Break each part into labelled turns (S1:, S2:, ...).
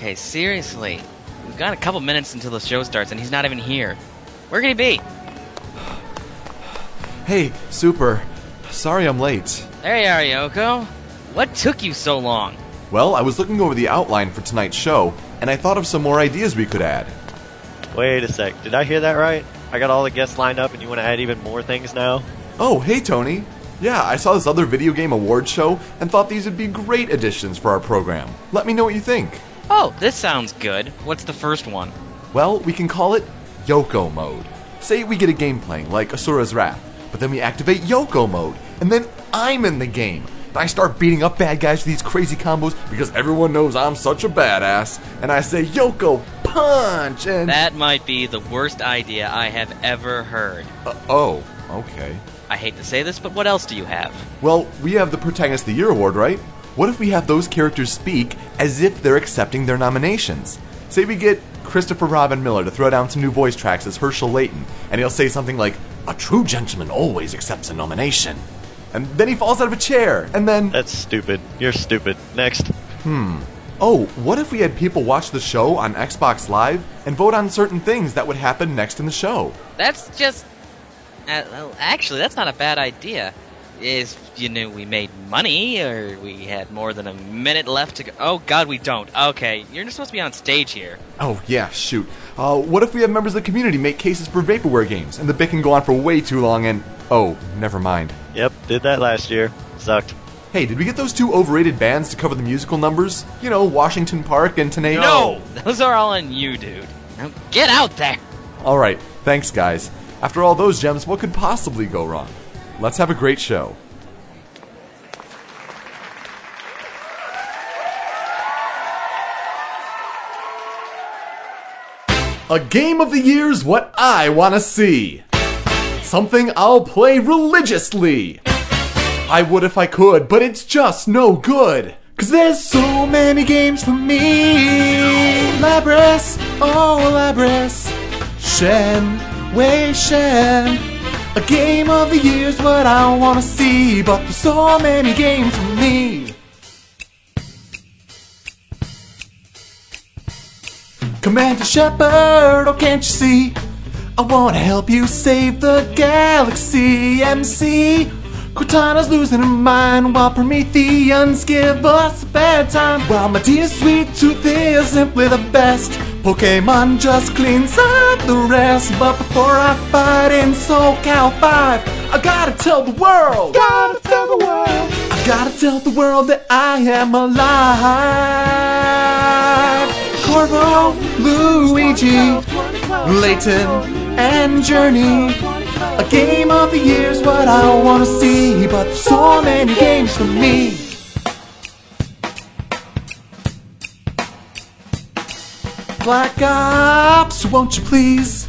S1: Okay, seriously. We've got a couple minutes until the show starts, and he's not even here. Where could he be?
S2: Hey, Super. Sorry I'm late.
S1: There you are, Yoko. What took you so long?
S2: Well, I was looking over the outline for tonight's show, and I thought of some more ideas we could add.
S3: Wait a sec. Did I hear that right? I got all the guests lined up, and you want to add even more things now?
S2: Oh, hey, Tony. Yeah, I saw this other video game award show and thought these would be great additions for our program. Let me know what you think.
S1: Oh, this sounds good. What's the first one?
S2: Well, we can call it Yoko Mode. Say we get a game playing, like Asura's Wrath, but then we activate Yoko Mode, and then I'm in the game. And I start beating up bad guys with these crazy combos because everyone knows I'm such a badass, and I say Yoko Punch, and.
S1: That might be the worst idea I have ever heard.
S2: Uh, oh, okay.
S1: I hate to say this, but what else do you have?
S2: Well, we have the Protagonist of the Year award, right? What if we have those characters speak as if they're accepting their nominations? Say we get Christopher Robin Miller to throw down some new voice tracks as Hershel Layton, and he'll say something like, A true gentleman always accepts a nomination. And then he falls out of a chair, and then.
S3: That's stupid. You're stupid. Next. Hmm.
S2: Oh, what if we had people watch the show on Xbox Live and vote on certain things that would happen next in the show?
S1: That's just. Uh, well, actually, that's not a bad idea. Is you knew we made money, or we had more than a minute left to go. Oh, God, we don't. Okay, you're just supposed to be on stage here.
S2: Oh, yeah, shoot. Uh, what if we have members of the community make cases for vaporware games, and the bit can go on for way too long and. Oh, never mind.
S3: Yep, did that last year. Sucked.
S2: Hey, did we get those two overrated bands to cover the musical numbers? You know, Washington Park and Tanae.
S1: No! Those are all on you, dude. Now get out there!
S2: Alright, thanks, guys. After all those gems, what could possibly go wrong? Let's have a great show. A game of the year's what I want to see. Something I'll play religiously. I would if I could, but it's just no good. Cause there's so many games for me. Labras, oh Labras. Shen, Wei Shen. A game of the year's what I wanna see, but there's so many games for me. Commander Shepard, oh can't you see? I wanna help you save the galaxy, MC. Cortana's losing her mind while Prometheans give us a bad time. While my dear sweet tooth is simply the best. Pokemon just cleans up the rest. But before I fight in SoCal 5, I gotta tell the world. Gotta tell the world. I gotta tell the world that I am alive. Corvo, Luigi, Layton, and Journey. A game of the year's what I wanna see, but so many games for me. Black Ops, won't you please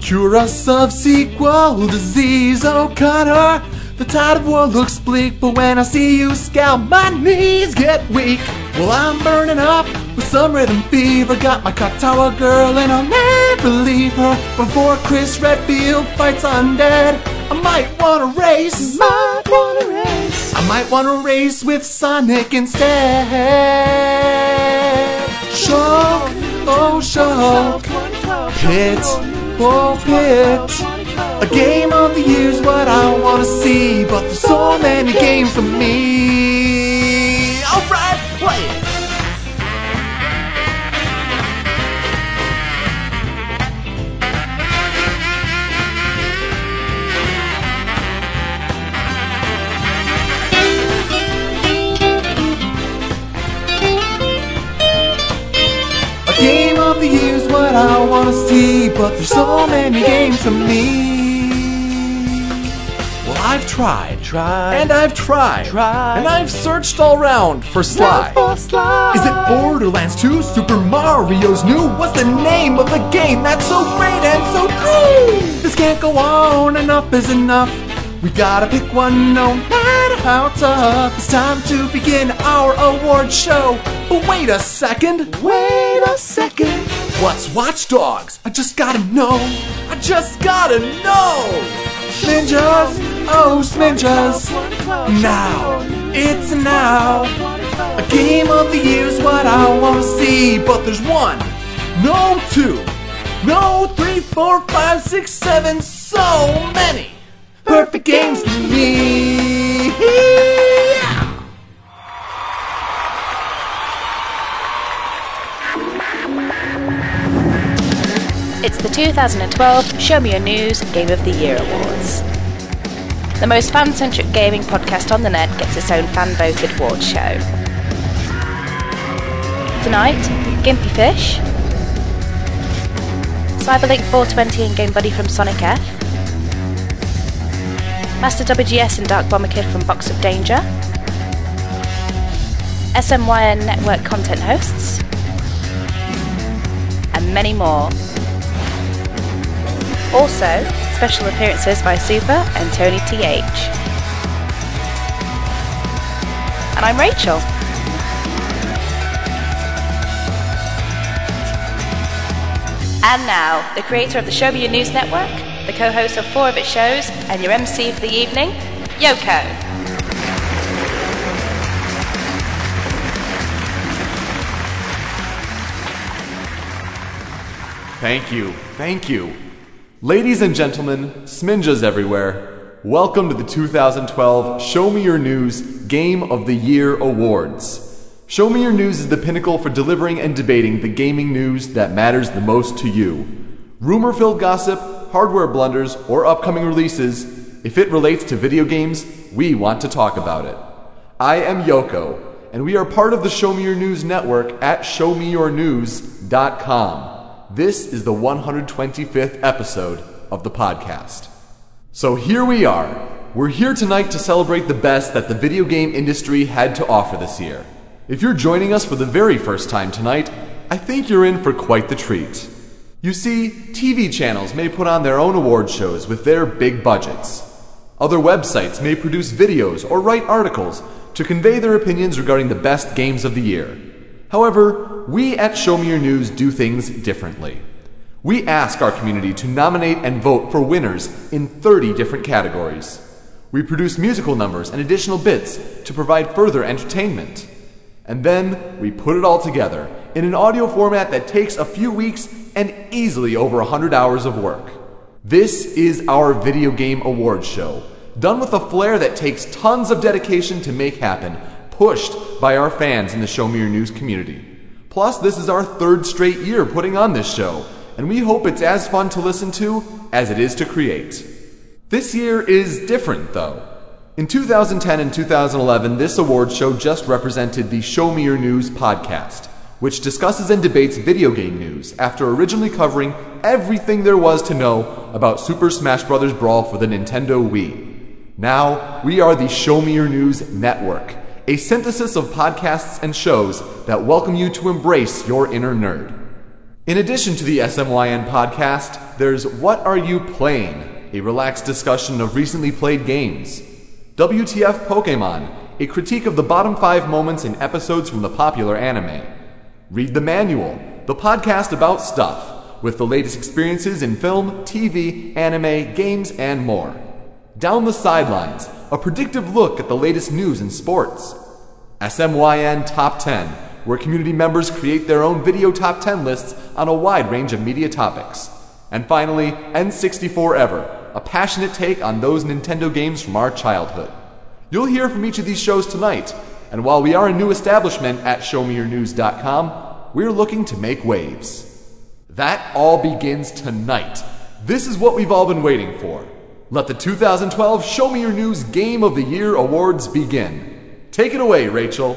S2: cure us of sequel disease? Oh, Connor, the tide of war looks bleak, but when I see you scout, my knees get weak. Well, I'm burning up with some rhythm fever. Got my Katawa girl, and I'll never leave her. Before Chris Redfield fights undead, I might wanna race. I might wanna race. I might wanna race with Sonic instead. Shock, oh shock, pit, oh pit. A game of the year's what I wanna see, but there's so many games for me. Alright, play it. A game of the year's what I wanna see, but there's so many games for me. I've tried,
S3: Try.
S2: and I've tried,
S3: Tried.
S2: and I've searched all round for Sly. Is it Borderlands 2? Super Mario's new? What's the name of the game that's so great and so true? This can't go on, enough is enough. We gotta pick one no matter how tough. It's time to begin our award show. But wait a second. Wait a second. What's Watch Dogs? I just gotta know. I just gotta know. Sminjas, oh Sminjas. Now, it's now. A game of the year's what I wanna see. But there's one, no two, no three, four, five, six, seven, so many perfect games to me.
S4: It's the 2012 Show Me Your News Game of the Year Awards. The most fan centric gaming podcast on the net gets its own fan voted awards show. Tonight, Gimpy Fish, Cyberlink 420 and Game Buddy from Sonic F, Master WGS and Dark Bomber Kid from Box of Danger, SMYN Network content hosts, and many more. Also, special appearances by Super and Tony TH. And I'm Rachel. And now, the creator of the Show Me Your News Network, the co host of four of its shows, and your MC for the evening, Yoko.
S2: Thank you, thank you. Ladies and gentlemen, Sminjas everywhere, welcome to the 2012 Show Me Your News Game of the Year Awards. Show Me Your News is the pinnacle for delivering and debating the gaming news that matters the most to you. Rumor filled gossip, hardware blunders, or upcoming releases, if it relates to video games, we want to talk about it. I am Yoko, and we are part of the Show Me Your News network at ShowMeYourNews.com. This is the 125th episode of the podcast. So here we are. We're here tonight to celebrate the best that the video game industry had to offer this year. If you're joining us for the very first time tonight, I think you're in for quite the treat. You see, TV channels may put on their own award shows with their big budgets. Other websites may produce videos or write articles to convey their opinions regarding the best games of the year. However, we at Show Me Your News do things differently. We ask our community to nominate and vote for winners in 30 different categories. We produce musical numbers and additional bits to provide further entertainment. And then we put it all together in an audio format that takes a few weeks and easily over 100 hours of work. This is our video game awards show, done with a flair that takes tons of dedication to make happen, pushed by our fans in the Show Me Your News community. Plus, this is our third straight year putting on this show, and we hope it's as fun to listen to as it is to create. This year is different, though. In 2010 and 2011, this award show just represented the Show Me Your News podcast, which discusses and debates video game news after originally covering everything there was to know about Super Smash Bros. Brawl for the Nintendo Wii. Now, we are the Show Me Your News Network, a synthesis of podcasts and shows that welcome you to embrace your inner nerd. In addition to the SMYN podcast, there's What Are You Playing? A relaxed discussion of recently played games. WTF Pokemon, a critique of the bottom five moments in episodes from the popular anime. Read the Manual, the podcast about stuff, with the latest experiences in film, TV, anime, games, and more. Down the Sidelines, a predictive look at the latest news in sports. SMYN Top 10, where community members create their own video top 10 lists on a wide range of media topics. And finally, N64 Ever, a passionate take on those Nintendo games from our childhood. You'll hear from each of these shows tonight, and while we are a new establishment at ShowMeYourNews.com, we're looking to make waves. That all begins tonight. This is what we've all been waiting for. Let the 2012 Show Me Your News Game of the Year Awards begin. Take it away, Rachel.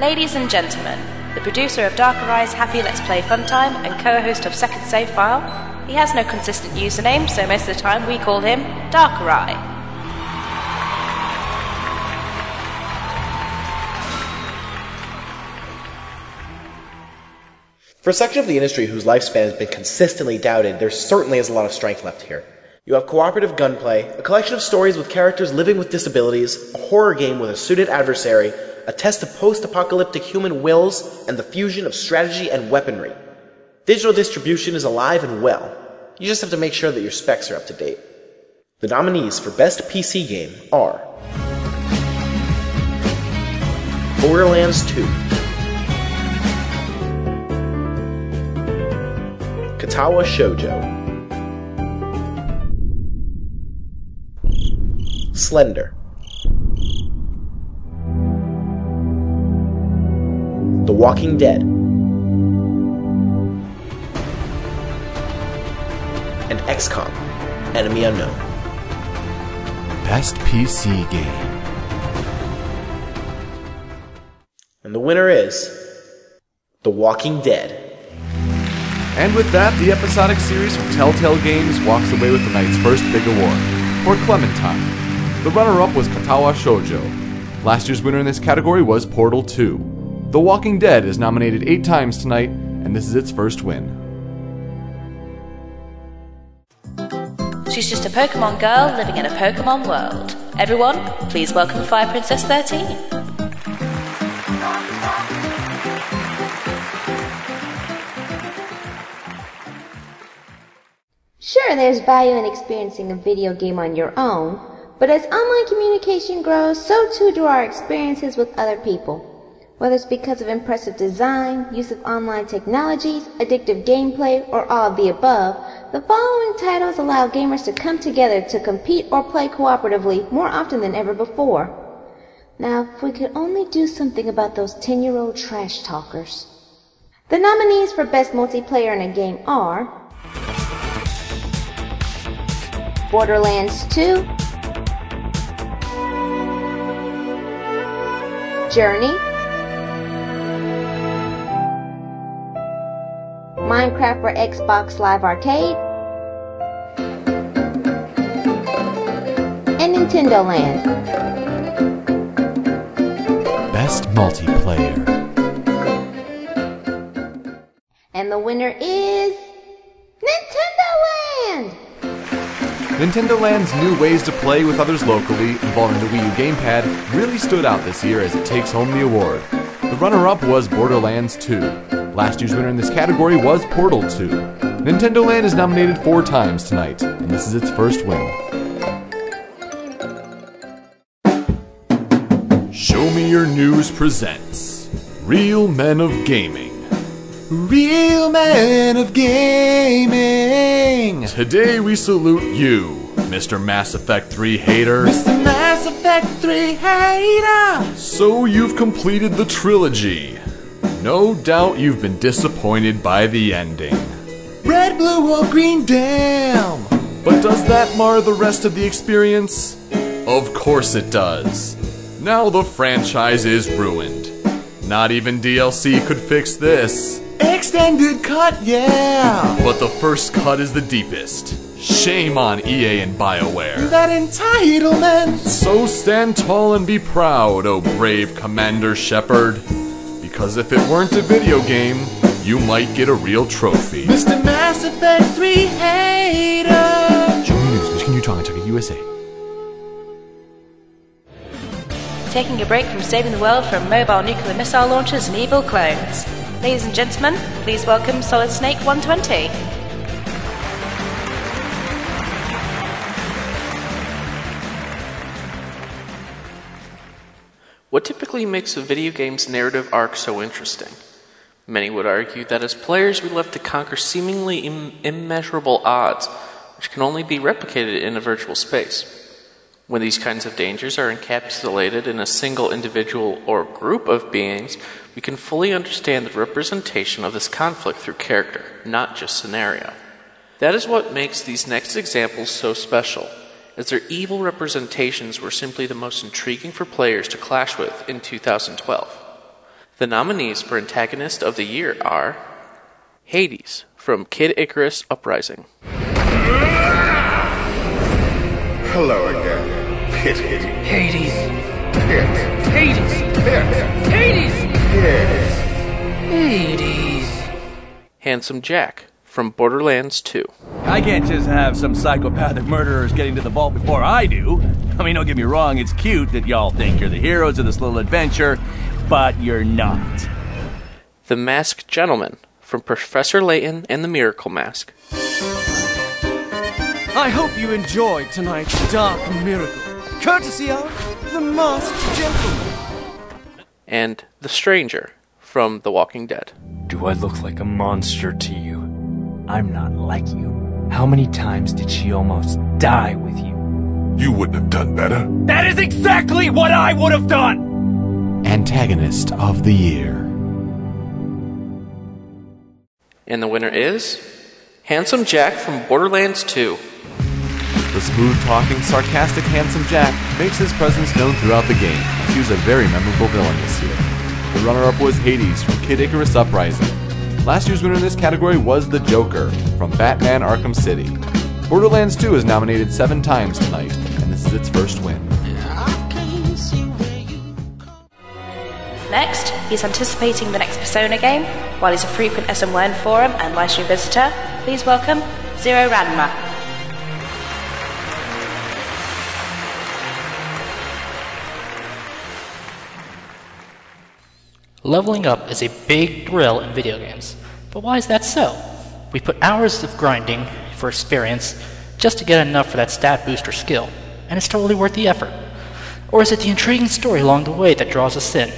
S4: Ladies and gentlemen, the producer of Dark Arise Happy Let's Play Funtime and co host of Second Save File, he has no consistent username, so most of the time we call him Dark Arai.
S5: For a section of the industry whose lifespan has been consistently doubted, there certainly is a lot of strength left here. You have cooperative gunplay, a collection of stories with characters living with disabilities, a horror game with a suited adversary, a test of post apocalyptic human wills, and the fusion of strategy and weaponry. Digital distribution is alive and well. You just have to make sure that your specs are up to date. The nominees for Best PC Game are Borderlands 2. Katawa Shoujo. Slender. The Walking Dead. And XCOM Enemy Unknown.
S2: Best PC game.
S5: And the winner is The Walking Dead.
S2: And with that, the episodic series from Telltale Games walks away with the night's first big award for Clementine. The runner up was Katawa Shoujo. Last year's winner in this category was Portal 2. The Walking Dead is nominated eight times tonight, and this is its first win.
S4: She's just a Pokemon girl living in a Pokemon world. Everyone, please welcome Fire Princess 13.
S6: Sure, there's value in experiencing a video game on your own, but as online communication grows, so too do our experiences with other people. Whether it's because of impressive design, use of online technologies, addictive gameplay, or all of the above, the following titles allow gamers to come together to compete or play cooperatively more often than ever before. Now, if we could only do something about those 10 year old trash talkers. The nominees for Best Multiplayer in a Game are Borderlands 2, Journey, Minecraft for Xbox Live Arcade, and Nintendo Land.
S2: Best multiplayer.
S6: And the winner is Nintendo
S2: Land's new ways to play with others locally, involving the Wii U gamepad, really stood out this year as it takes home the award. The runner up was Borderlands 2. Last year's winner in this category was Portal 2. Nintendo Land is nominated four times tonight, and this is its first win. Show Me Your News presents Real Men of Gaming. Real Men of Gaming! Today we salute you, Mr. Mass Effect 3 hater. Mr. Mass Effect 3 hater! So you've completed the trilogy. No doubt you've been disappointed by the ending. Red, blue, or green, damn! But does that mar the rest of the experience? Of course it does. Now the franchise is ruined. Not even DLC could fix this. Extended cut, yeah! But the first cut is the deepest. Shame on EA and BioWare. That entitlement! So stand tall and be proud, oh brave Commander Shepard. Because if it weren't a video game, you might get a real trophy. Mr. Mass Effect 3 hater! Show me news, Michigan, Utah, Kentucky, USA.
S4: Taking a break from saving the world from mobile nuclear missile launchers and evil clones. Ladies and gentlemen, please welcome Solid Snake 120.
S7: What typically makes a video game's narrative arc so interesting? Many would argue that as players we live to conquer seemingly Im- immeasurable odds, which can only be replicated in a virtual space. When these kinds of dangers are encapsulated in a single individual or group of beings, we can fully understand the representation of this conflict through character, not just scenario. That is what makes these next examples so special, as their evil representations were simply the most intriguing for players to clash with in 2012. The nominees for Antagonist of the Year are Hades from Kid Icarus Uprising,
S8: Hello again. Pit, pit,
S9: Hades!
S8: pit,
S9: Hades!
S8: pit,
S9: Hades!
S8: Pit.
S9: Hades!
S7: Handsome Jack from Borderlands 2,
S9: I can't just have some psychopathic murderers getting to the vault before I do. I mean, don't get me wrong, it's cute that y'all think you're the heroes of this little adventure, but you're not.
S7: The Masked Gentleman from Professor Layton and the Miracle Mask,
S10: I hope you enjoyed tonight's Dark Miracle, courtesy of the Masked Gentleman.
S7: And The Stranger from The Walking Dead.
S10: Do I look like a monster to you? I'm not like you. How many times did she almost die with you?
S11: You wouldn't have done better.
S12: That is exactly what I would have done!
S2: Antagonist of the Year.
S7: And the winner is Handsome Jack from Borderlands 2.
S2: The smooth talking, sarcastic, handsome Jack makes his presence known throughout the game. He was a very memorable villain this year. The runner up was Hades from Kid Icarus Uprising. Last year's winner in this category was the Joker from Batman Arkham City. Borderlands 2 is nominated seven times tonight, and this is its first win.
S4: Next, he's anticipating the next Persona game. While he's a frequent SMWN forum and livestream visitor, please welcome Zero Ranma.
S13: Leveling up is a big thrill in video games. But why is that so? We put hours of grinding for experience just to get enough for that stat boost or skill, and it's totally worth the effort. Or is it the intriguing story along the way that draws us in?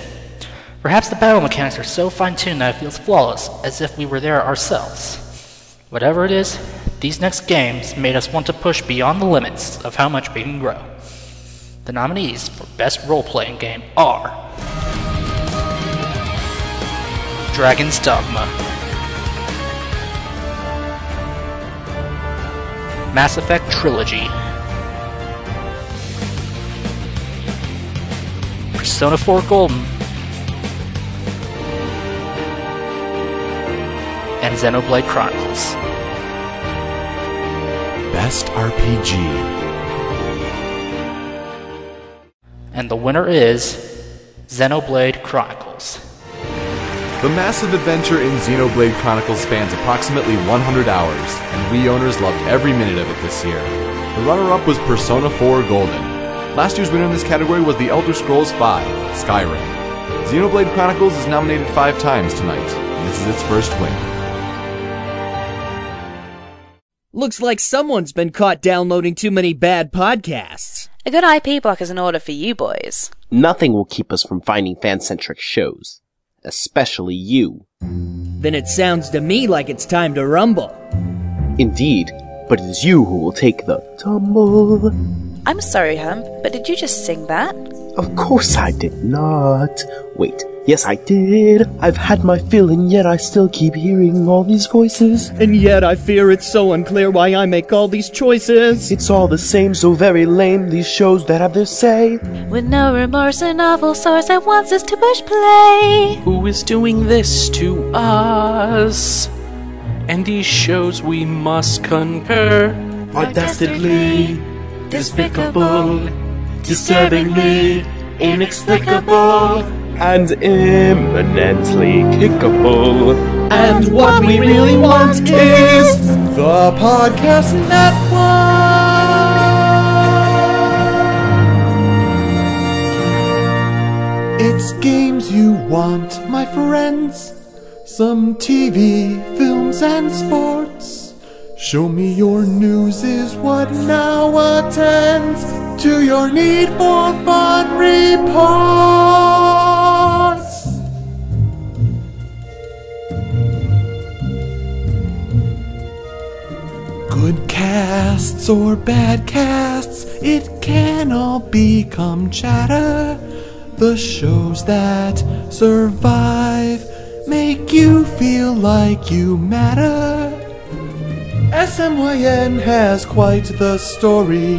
S13: Perhaps the battle mechanics are so fine tuned that it feels flawless, as if we were there ourselves. Whatever it is, these next games made us want to push beyond the limits of how much we can grow. The nominees for Best Role Playing Game are Dragon's Dogma, Mass Effect Trilogy, Persona 4 Golden, and Xenoblade Chronicles.
S2: Best RPG.
S13: And the winner is Xenoblade Chronicles.
S2: The massive adventure in Xenoblade Chronicles spans approximately 100 hours, and Wii owners loved every minute of it this year. The runner up was Persona 4 Golden. Last year's winner in this category was The Elder Scrolls V Skyrim. Xenoblade Chronicles is nominated five times tonight, and this is its first win.
S14: Looks like someone's been caught downloading too many bad podcasts.
S4: A good IP block is in order for you boys.
S5: Nothing will keep us from finding fan-centric shows. Especially you.
S14: Then it sounds to me like it's time to rumble.
S5: Indeed, but it is you who will take the tumble.
S4: I'm sorry, Hump, but did you just sing that?
S5: Of course I did not. Wait, yes I did. I've had my fill and yet I still keep hearing all these voices.
S14: And yet I fear it's so unclear why I make all these choices.
S5: It's all the same, so very lame, these shows that have their say.
S4: With no remorse, a novel source that wants us to push play.
S7: Who is doing this to us? And these shows we must concur
S5: are dastardly, despicable, disturbingly, inexplicable, and imminently kickable.
S14: And what we really want is the Podcast Network.
S2: It's games you want, my friends. Some TV, films, and sports. Show me your news is what now attends to your need for fun reports. Casts or bad casts, it can all become chatter. The shows that survive make you feel like you matter. SMYN has quite the story.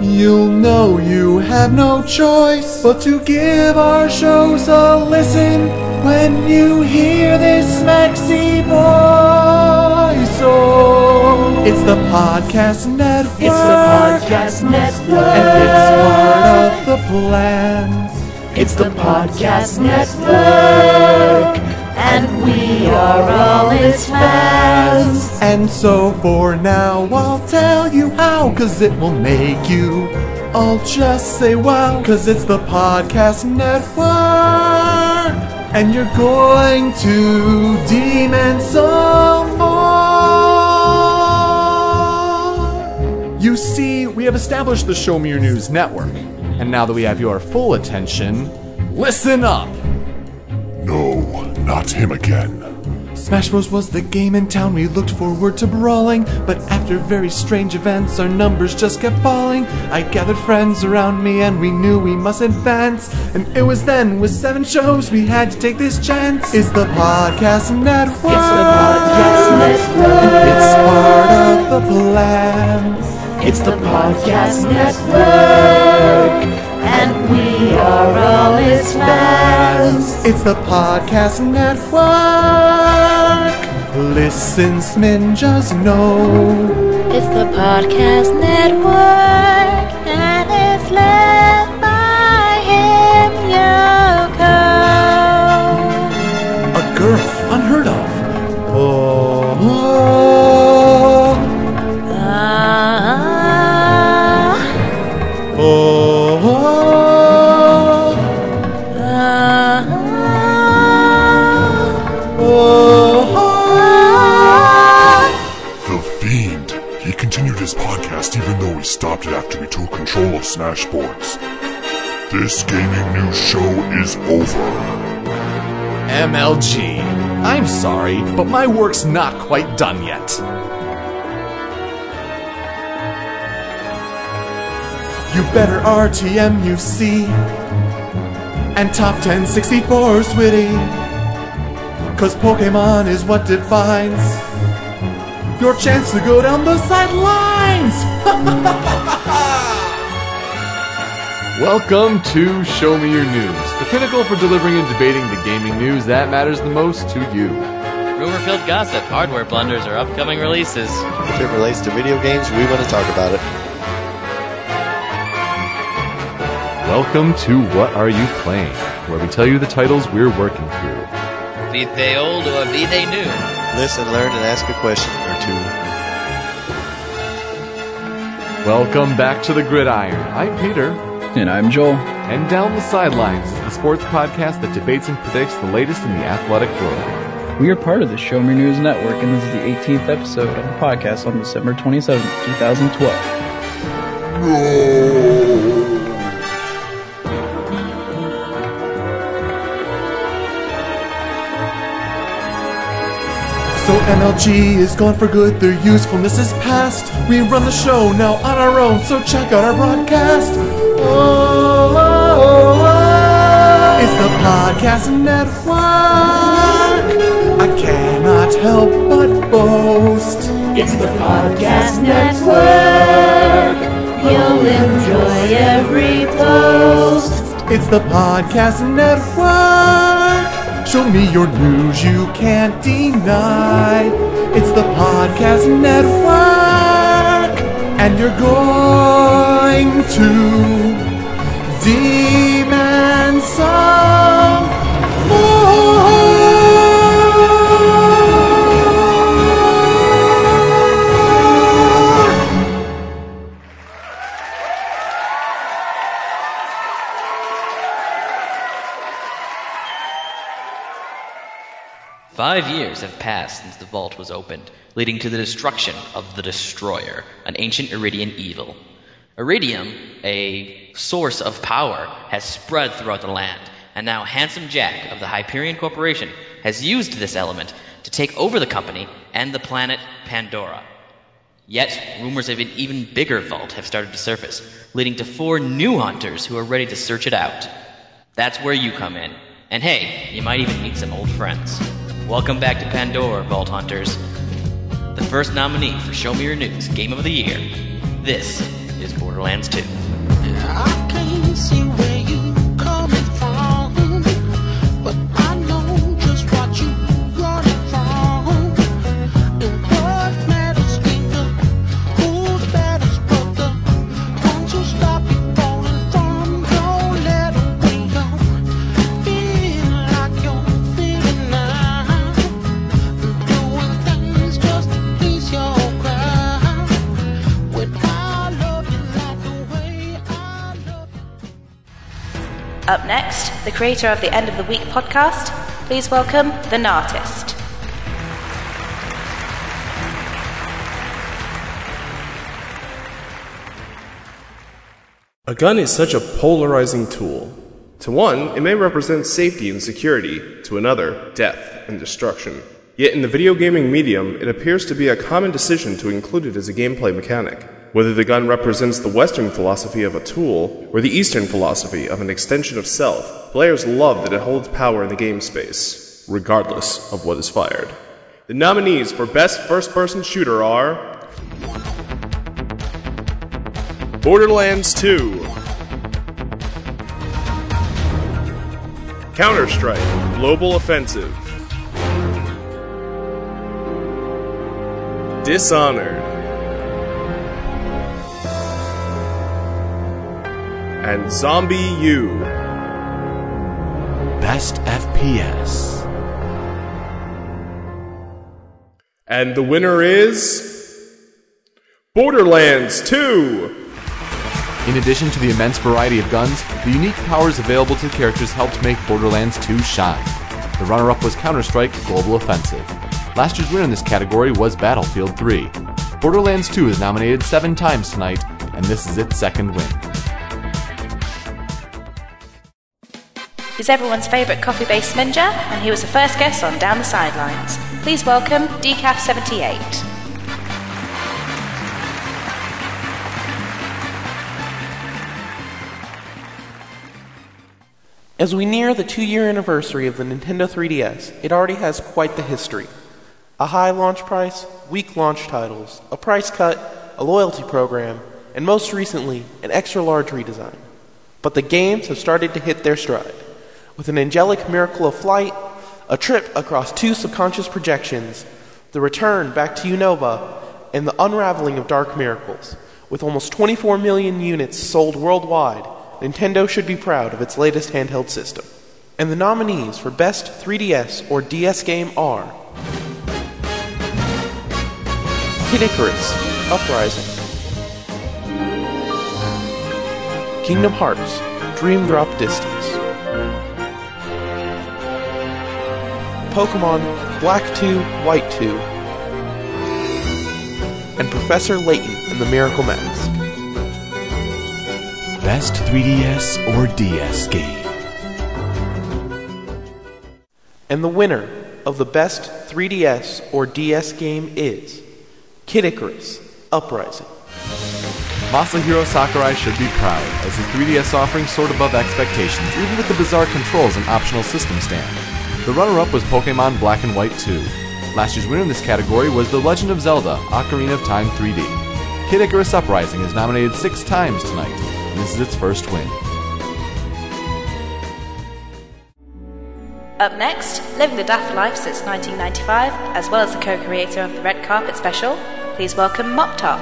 S2: You'll know you have no choice but to give our shows a listen when you hear this maxi voice. Oh, it's the Podcast Network.
S14: It's the Podcast Network.
S2: And it's part of the plan.
S14: It's the Podcast Network. And we are all its fans.
S2: And so for now, I'll tell you how, cause it will make you all just say wow, cause it's the Podcast Network. And you're going to demand some You see, we have established the Show Me Your News network. And now that we have your full attention, listen up!
S11: No, not him again.
S2: Smash Bros was the game in town we looked forward to brawling, but after very strange events, our numbers just kept falling. I gathered friends around me and we knew we must advance. And it was then, with seven shows, we had to take this chance. It's the Podcast Network. It's the Podcast Network. It's part of the plan.
S14: It's the Podcast Network, and we are all its fans.
S2: It's the Podcast Network. Listen, Sminjas, know.
S4: It's the Podcast Network,
S11: Smashboards. This gaming news show is over.
S2: MLG. I'm sorry, but my work's not quite done yet. You better RTM, see. And top 10 64's witty. Cause Pokemon is what defines your chance to go down the sidelines.
S15: Welcome to Show Me Your News, the pinnacle for delivering and debating the gaming news that matters the most to you.
S1: Rumor filled gossip, hardware blunders, or upcoming releases.
S3: If it relates to video games, we want to talk about it.
S15: Welcome to What Are You Playing, where we tell you the titles we're working through.
S1: Be they old or be they new.
S3: Listen, learn, and ask a question or two.
S15: Welcome back to the Gridiron. I'm Peter.
S16: And I'm Joel.
S15: And Down the Sidelines is the sports podcast that debates and predicts the latest in the athletic world.
S16: We are part of the Show Me News Network, and this is the 18th episode of the podcast on December 27th, 2012.
S2: So MLG is gone for good, their usefulness is past. We run the show now on our own, so check out our broadcast. Oh oh, oh, oh, oh. It's the Podcast Network. I cannot help but boast.
S14: It's the Podcast Network. You'll enjoy every post.
S2: It's the Podcast Network. Show me your news you can't deny. It's the Podcast Network. And you're going to demand some more.
S1: Five years have passed since the vault was opened, leading to the destruction of the Destroyer, an ancient Eridian evil. Eridium, a source of power, has spread throughout the land, and now Handsome Jack of the Hyperion Corporation has used this element to take over the company and the planet Pandora. Yet, rumors of an even bigger vault have started to surface, leading to four new hunters who are ready to search it out. That's where you come in. And hey, you might even meet some old friends. Welcome back to Pandora, Vault Hunters. The first nominee for Show Me Your News Game of the Year. This is Borderlands 2.
S4: Next, the creator of the End of the Week podcast. Please welcome the Nartist.
S17: A gun is such a polarizing tool. To one, it may represent safety and security, to another, death and destruction. Yet in the video gaming medium, it appears to be a common decision to include it as a gameplay mechanic. Whether the gun represents the Western philosophy of a tool or the Eastern philosophy of an extension of self, players love that it holds power in the game space, regardless of what is fired. The nominees for Best First Person Shooter are Borderlands 2, Counter Strike Global Offensive, Dishonored, and ZombiU.
S2: Best FPS.
S17: And the winner is. Borderlands 2!
S2: In addition to the immense variety of guns, the unique powers available to the characters helped make Borderlands 2 shine. The runner up was Counter Strike Global Offensive. Last year's winner in this category was Battlefield 3. Borderlands 2 is nominated seven times tonight, and this is its second win.
S4: He's everyone's favourite coffee based ninja, and he was the first guest on Down the Sidelines. Please welcome Decaf78.
S18: As we near the two year anniversary of the Nintendo 3DS, it already has quite the history. A high launch price, weak launch titles, a price cut, a loyalty program, and most recently, an extra large redesign. But the games have started to hit their stride. With an angelic miracle of flight, a trip across two subconscious projections, the return back to Unova, and the unraveling of Dark Miracles. With almost 24 million units sold worldwide, Nintendo should be proud of its latest handheld system. And the nominees for Best 3DS or DS game are Kid Icarus Uprising, Kingdom Hearts Dream Drop Distance, Pokemon Black 2, White 2, and Professor Layton and the Miracle Mask.
S2: Best 3DS or DS game.
S18: And the winner of the best 3DS or DS game is Kid Icarus Uprising.
S2: Masahiro Sakurai should be proud, as his 3DS offering soared above expectations, even with the bizarre controls and optional system stand. The runner-up was Pokemon Black and White 2. Last year's winner in this category was The Legend of Zelda Ocarina of Time 3D. Kid Icarus Uprising is nominated six times tonight, and this is its first win.
S4: Up next, living the daft life since 1995, as well as the co creator of the Red Carpet Special, please welcome Mop Top.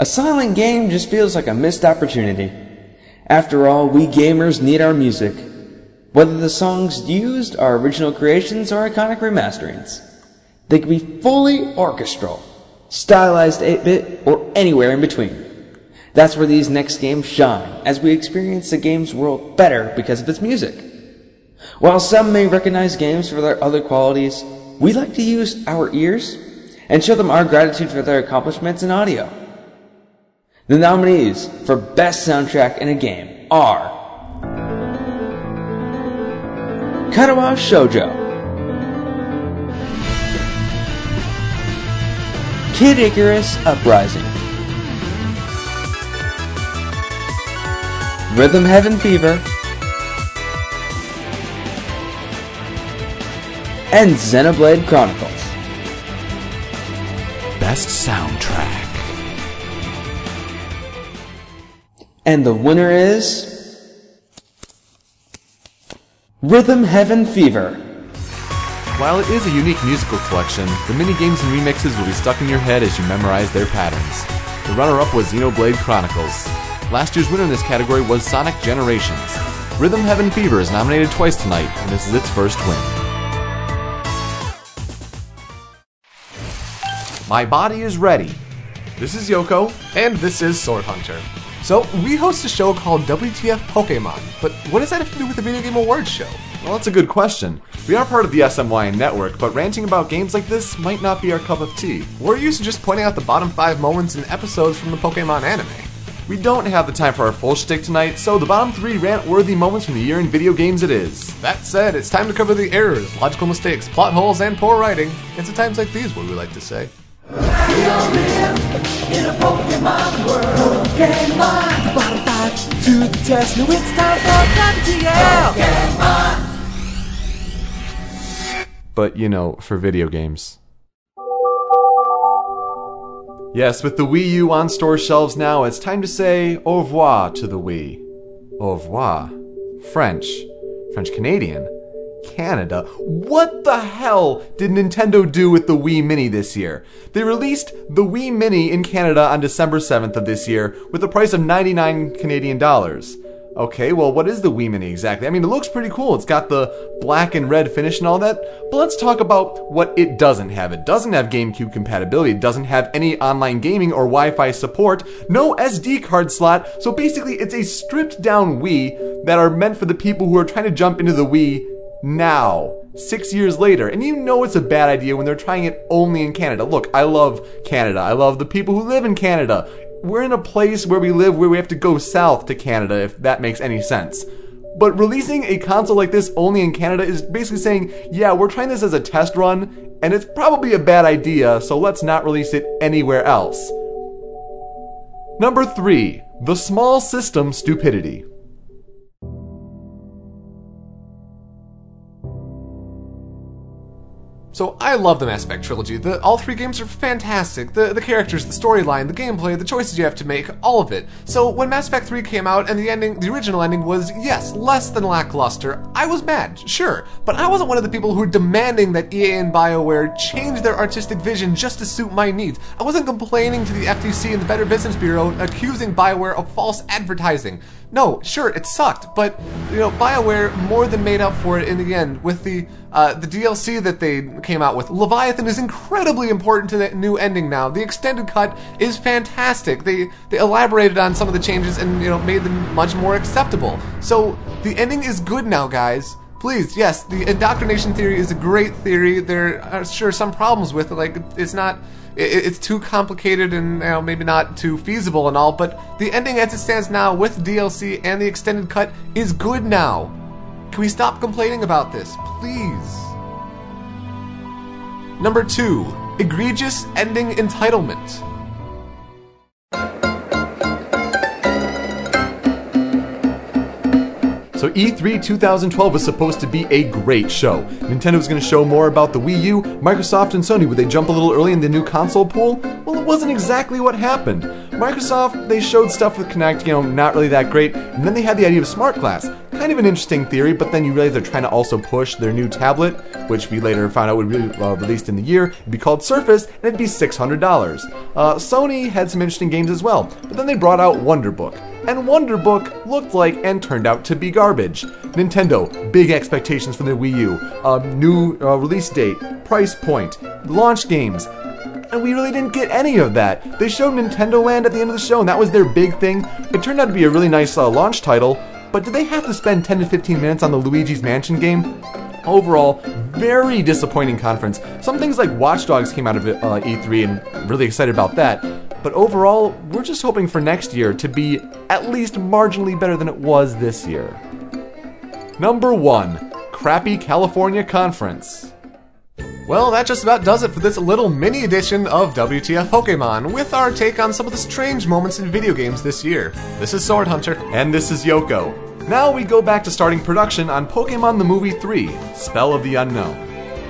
S19: A silent game just feels like a missed opportunity. After all, we gamers need our music. Whether the songs used are original creations or iconic remasterings. They can be fully orchestral, stylized 8-bit, or anywhere in between. That's where these next games shine, as we experience the game's world better because of its music. While some may recognize games for their other qualities, we like to use our ears and show them our gratitude for their accomplishments in audio. The nominees for Best Soundtrack in a Game are Katawa Shoujo, Kid Icarus Uprising, Rhythm Heaven Fever, and Xenoblade Chronicles.
S2: Best Soundtrack.
S19: And the winner is. Rhythm Heaven Fever.
S2: While it is a unique musical collection, the minigames and remixes will be stuck in your head as you memorize their patterns. The runner-up was Xenoblade Chronicles. Last year's winner in this category was Sonic Generations. Rhythm Heaven Fever is nominated twice tonight, and this is its first win.
S20: My body is ready. This is Yoko, and this is Sword Hunter. So, we host a show called WTF Pokemon, but what does that have to do with the Video Game Awards show?
S2: Well, that's a good question. We are part of the SMYN network, but ranting about games like this might not be our cup of tea.
S20: We're used to just pointing out the bottom five moments in episodes from the Pokemon anime.
S2: We don't have the time for our full shtick tonight, so the bottom three rant-worthy moments from the year in video games it is.
S20: That said, it's time to cover the errors, logical mistakes, plot holes, and poor writing. It's at times like these what we like to say.
S21: In a Pokemon world. The bottom to the test. It's time for.
S2: But, you know, for video games. Yes, with the Wii U on store shelves now, it's time to say au revoir to the Wii. Au revoir. French. French Canadian. Canada. What the hell did Nintendo do with the Wii Mini this year? They released the Wii Mini in Canada on December 7th of this year with a price of 99 Canadian dollars. Okay, well, what is the Wii Mini exactly? I mean, it looks pretty cool. It's got the black and red finish and all that. But let's talk about what it doesn't have. It doesn't have GameCube compatibility. It doesn't have any online gaming or Wi-Fi support. No SD card slot. So basically, it's a stripped down Wii that are meant for the people who are trying to jump into the Wii now, six years later. And you know it's a bad idea when they're trying it only in Canada. Look, I love Canada. I love the people who live in Canada. We're in a place where we live where we have to go south to Canada, if that makes any sense. But releasing a console like this only in Canada is basically saying, yeah, we're trying this as a test run, and it's probably a bad idea, so let's not release it anywhere else. Number 3. The Small System Stupidity.
S20: So I love the Mass Effect trilogy. The, all three games are fantastic. The the characters, the storyline, the gameplay, the choices you have to make, all of it. So when Mass Effect 3 came out and the ending, the original ending was yes, less than lackluster, I was mad, sure, but I wasn't one of the people who were demanding that EA and BioWare change their artistic vision just to suit my needs. I wasn't complaining to the FTC and the Better Business Bureau accusing BioWare of false advertising. No, sure, it sucked, but you know, BioWare more than made up for it in the end with the uh, the DLC that they came out with. Leviathan is incredibly important to the new ending now. The extended cut is fantastic. They they elaborated on some of the changes and you know made them much more acceptable. So the ending is good now, guys. Please, yes, the indoctrination theory is a great theory. There are sure some problems with it, like it's not it- it's too complicated and you know, maybe not too feasible and all, but the ending as it stands now with DLC and the extended cut is good now. Can we stop complaining about this, please? Number two, egregious ending entitlement.
S2: So E3 2012 was supposed to be a great show. Nintendo was going to show more about the Wii U. Microsoft and Sony would they jump a little early in the new console pool? Well, it wasn't exactly what happened. Microsoft they showed stuff with Kinect, you know, not really that great, and then they had the idea of Smart Glass. Kind of an interesting theory, but then you realize they're trying to also push their new tablet, which we later found out would be uh, released in the year. It'd be called Surface, and it'd be $600. Uh, Sony had some interesting games as well, but then they brought out Wonderbook and Wonderbook looked like and turned out to be garbage. Nintendo, big expectations for the Wii U, a new uh, release date, price point, launch games, and we really didn't get any of that. They showed Nintendo Land at the end of the show, and that was their big thing. It turned out to be a really nice uh, launch title, but did they have to spend 10 to 15 minutes on the Luigi's Mansion game? Overall, very disappointing conference. Some things like Watch Dogs came out of uh, E3, and really excited about that. But overall, we're just hoping for next year to be at least marginally better than it was this year. Number one, crappy California conference.
S20: Well, that just about does it for this little mini edition of WTF Pokemon, with our take on some of the strange moments in video games this year. This is Sword Hunter.
S2: And this is Yoko. Now we go back to starting production on Pokemon the Movie 3 Spell of the Unknown.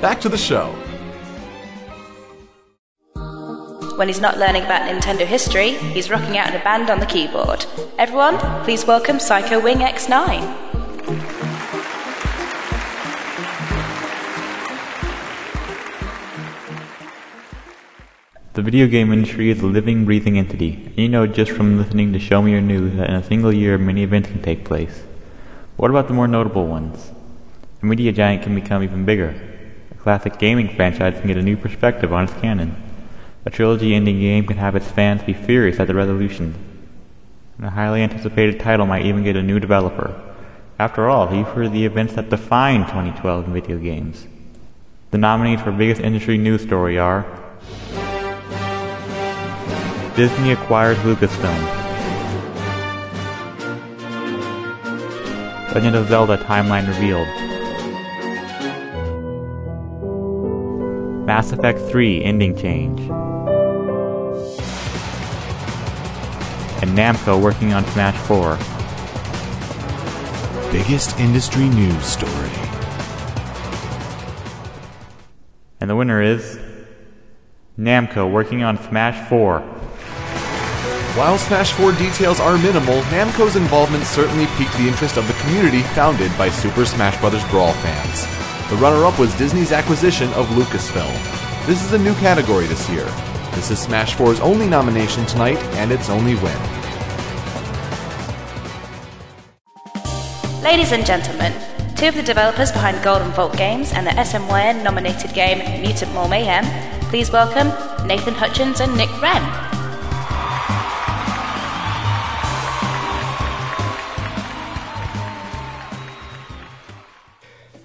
S2: Back to the show.
S4: When he's not learning about Nintendo history, he's rocking out in a band on the keyboard. Everyone, please welcome Psycho Wing X9.
S22: The video game industry is a living, breathing entity, you know just from listening to Show Me Your News that in a single year many events can take place. What about the more notable ones? A media giant can become even bigger. A classic gaming franchise can get a new perspective on its canon. A trilogy-ending game can have its fans be furious at the resolution. And a highly anticipated title might even get a new developer. After all, these were the events that defined 2012 in video games. The nominees for biggest industry news story are Disney acquires Lucasfilm. Legend of Zelda timeline revealed. Mass Effect 3 ending change. And Namco working on Smash 4.
S23: Biggest industry news story.
S22: And the winner is Namco working on Smash 4.
S2: While Smash 4 details are minimal, Namco's involvement certainly piqued the interest of the community founded by Super Smash Bros. Brawl fans. The runner-up was Disney's acquisition of Lucasfilm. This is a new category this year. This is Smash 4's only nomination tonight and its only win.
S4: Ladies and gentlemen, two of the developers behind Golden Vault Games and the SMYN nominated game Mutant More Mayhem, please welcome Nathan Hutchins and Nick Wren.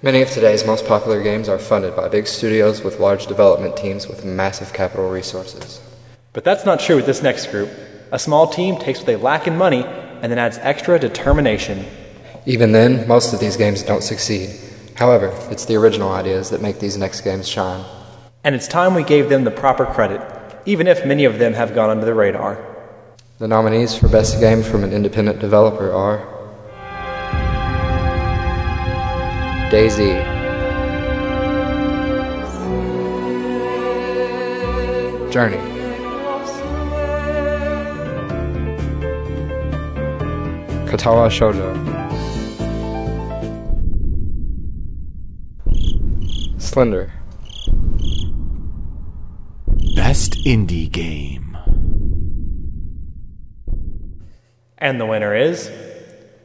S24: Many of today's most popular games are funded by big studios with large development teams with massive capital resources.
S25: But that's not true with this next group. A small team takes what they lack in money and then adds extra determination.
S24: Even then, most of these games don't succeed. However, it's the original ideas that make these next games shine.
S25: And it's time we gave them the proper credit, even if many of them have gone under the radar.
S24: The nominees for Best Game from an Independent Developer are Daisy, Journey, Katawa Shoujo, Slender,
S23: Best indie game.
S25: And the winner is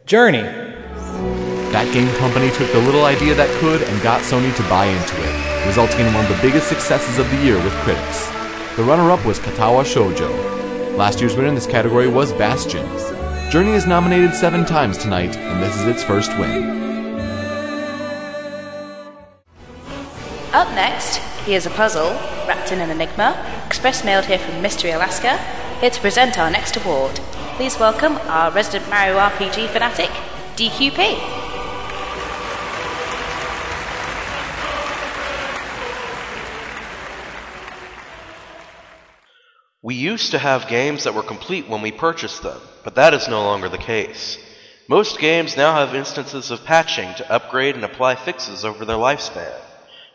S25: Journey.
S2: That game company took the little idea that could and got Sony to buy into it, resulting in one of the biggest successes of the year with critics. The runner-up was Katawa Shoujo. Last year's winner in this category was Bastion. Journey is nominated seven times tonight, and this is its first win.
S4: Up next, here's a puzzle wrapped in an enigma, express mailed here from Mystery Alaska, here to present our next award. Please welcome our resident Mario RPG fanatic, DQP.
S26: We used to have games that were complete when we purchased them, but that is no longer the case. Most games now have instances of patching to upgrade and apply fixes over their lifespan.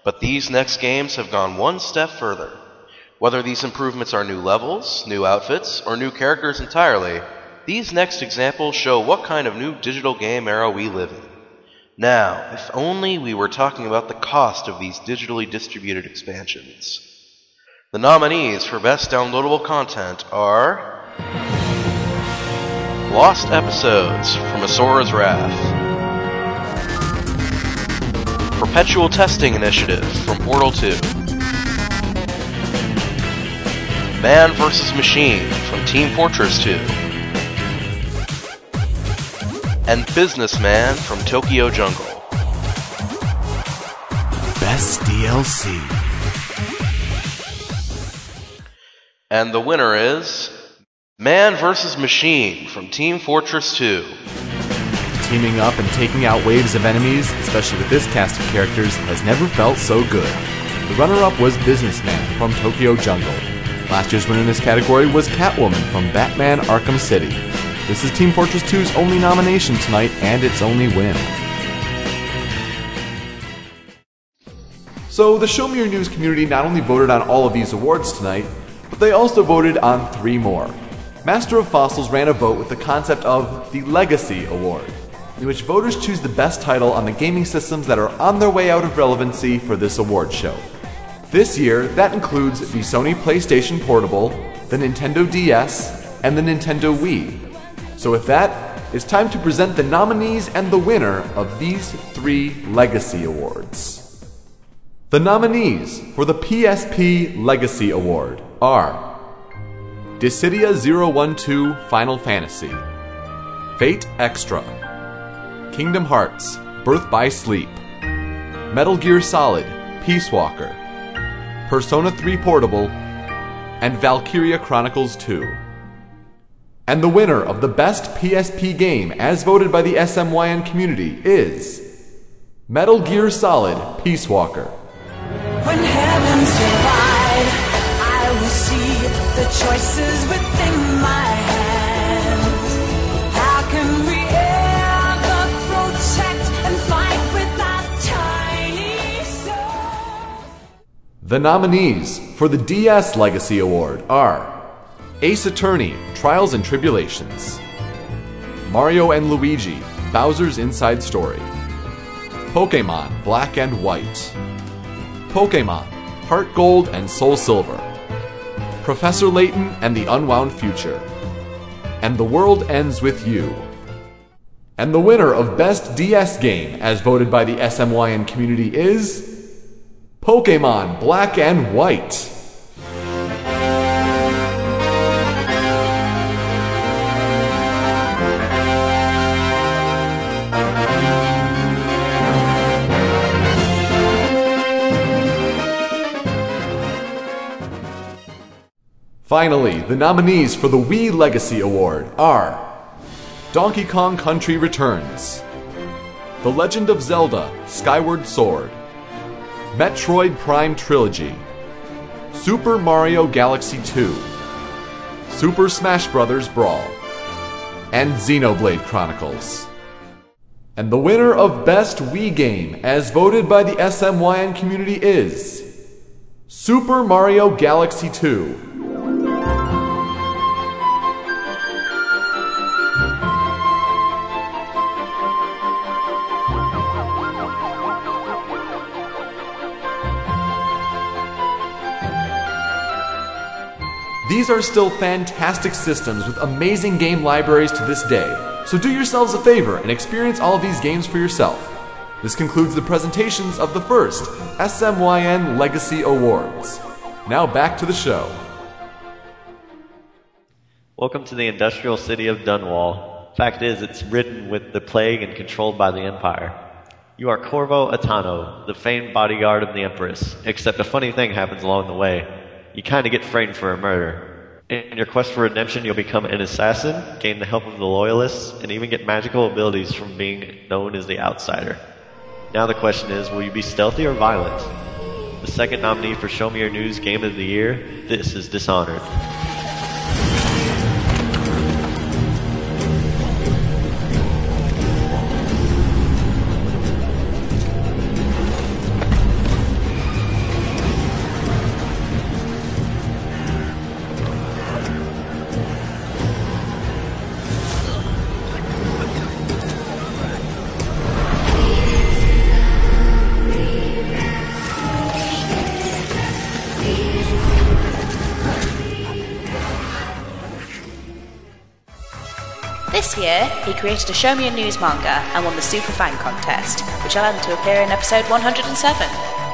S26: But these next games have gone one step further. Whether these improvements are new levels, new outfits, or new characters entirely, these next examples show what kind of new digital game era we live in. Now, if only we were talking about the cost of these digitally distributed expansions. The nominees for Best Downloadable Content are Lost Episodes from Asura's Wrath, Perpetual Testing Initiative from Portal 2, Man vs. Machine from Team Fortress 2, and Businessman from Tokyo Jungle.
S23: Best DLC.
S26: And the winner is Man vs. Machine from Team Fortress 2.
S2: Teaming up and taking out waves of enemies, especially with this cast of characters, has never felt so good. The runner-up was Businessman from Tokyo Jungle. Last year's winner in this category was Catwoman from Batman Arkham City. This is Team Fortress 2's only nomination tonight and its only win. So, the Show Me Your News community not only voted on all of these awards tonight, but they also voted on three more. Master of Fossils ran a vote with the concept of the Legacy Award, in which voters choose the best title on the gaming systems that are on their way out of relevancy for this award show. This year, that includes the Sony PlayStation Portable, the Nintendo DS, and the Nintendo Wii. So, with that, it's time to present the nominees and the winner of these three Legacy Awards. The nominees for the PSP Legacy Award are Dissidia 012 Final Fantasy, Fate Extra, Kingdom Hearts. Birth by Sleep, Metal Gear Solid. Peace Walker, Persona 3 Portable, and Valkyria Chronicles 2. And the winner of the best PSP game as voted by the SMYN community is Metal Gear Solid Peace Walker.
S21: Choices within my hands. How can we ever protect and fight with our tiny?
S2: The nominees for the DS Legacy Award are Ace Attorney Trials and Tribulations, Mario and Luigi Bowser's Inside Story, Pokemon Black and White, Pokemon Heart Gold and Soul Silver, Professor Layton and the Unwound Future, and The World Ends With You. And the winner of Best DS Game, as voted by the SMYN community, is Pokemon Black and White. Finally, the nominees for the Wii Legacy Award are Donkey Kong Country Returns, The Legend of Zelda Skyward Sword, Metroid Prime Trilogy, Super Mario Galaxy 2, Super Smash Bros. Brawl, and Xenoblade Chronicles. And the winner of Best Wii Game, as voted by the SMYN community, is Super Mario Galaxy 2. These are still fantastic systems with amazing game libraries to this day, so do yourselves a favor and experience all of these games for yourself. This concludes the presentations of the first SMYN Legacy Awards. Now back to the show.
S27: Welcome to the industrial city of Dunwall. Fact is, it's ridden with the plague and controlled by the Empire. You are Corvo Attano, the famed bodyguard of the Empress, except a funny thing happens along the way. You kinda get framed for a murder. In your quest for redemption, you'll become an assassin, gain the help of the Loyalists, and even get magical abilities from being known as the Outsider. Now the question is, will you be stealthy or violent? The second nominee for Show Me Your News Game of the Year, this is Dishonored.
S4: Year, he created a Show Me a News manga and won the Super Fan contest, which allowed him to appear in episode 107.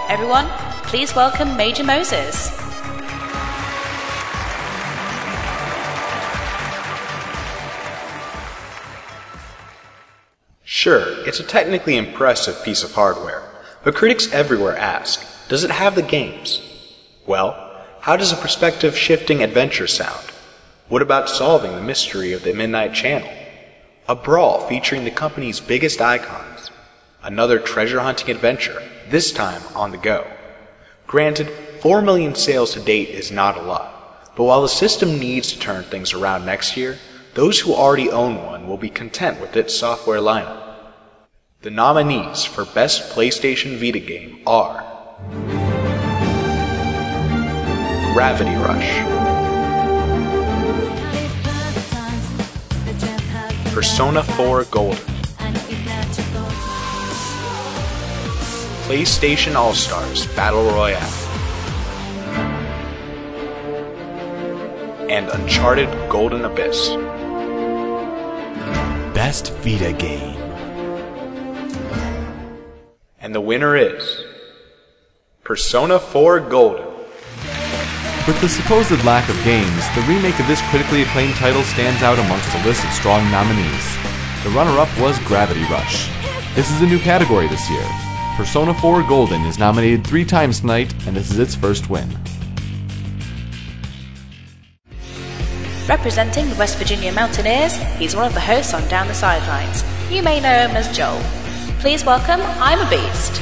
S4: Everyone, please welcome Major Moses.
S28: Sure, it's a technically impressive piece of hardware, but critics everywhere ask Does it have the games? Well, how does a perspective shifting adventure sound? What about solving the mystery of the Midnight Channel? A brawl featuring the company's biggest icons. Another treasure hunting adventure, this time on the go. Granted, 4 million sales to date is not a lot, but while the system needs to turn things around next year, those who already own one will be content with its software lineup. The nominees for Best PlayStation Vita Game are Gravity Rush, Persona 4 Golden, PlayStation All Stars Battle Royale, and Uncharted Golden Abyss.
S8: Best Vita game.
S28: And the winner is Persona 4 Golden.
S2: With the supposed lack of games, the remake of this critically acclaimed title stands out amongst a list of strong nominees. The runner up was Gravity Rush. This is a new category this year. Persona 4 Golden is nominated three times tonight, and this is its first win.
S4: Representing the West Virginia Mountaineers, he's one of the hosts on Down the Sidelines. You may know him as Joel. Please welcome I'm a Beast.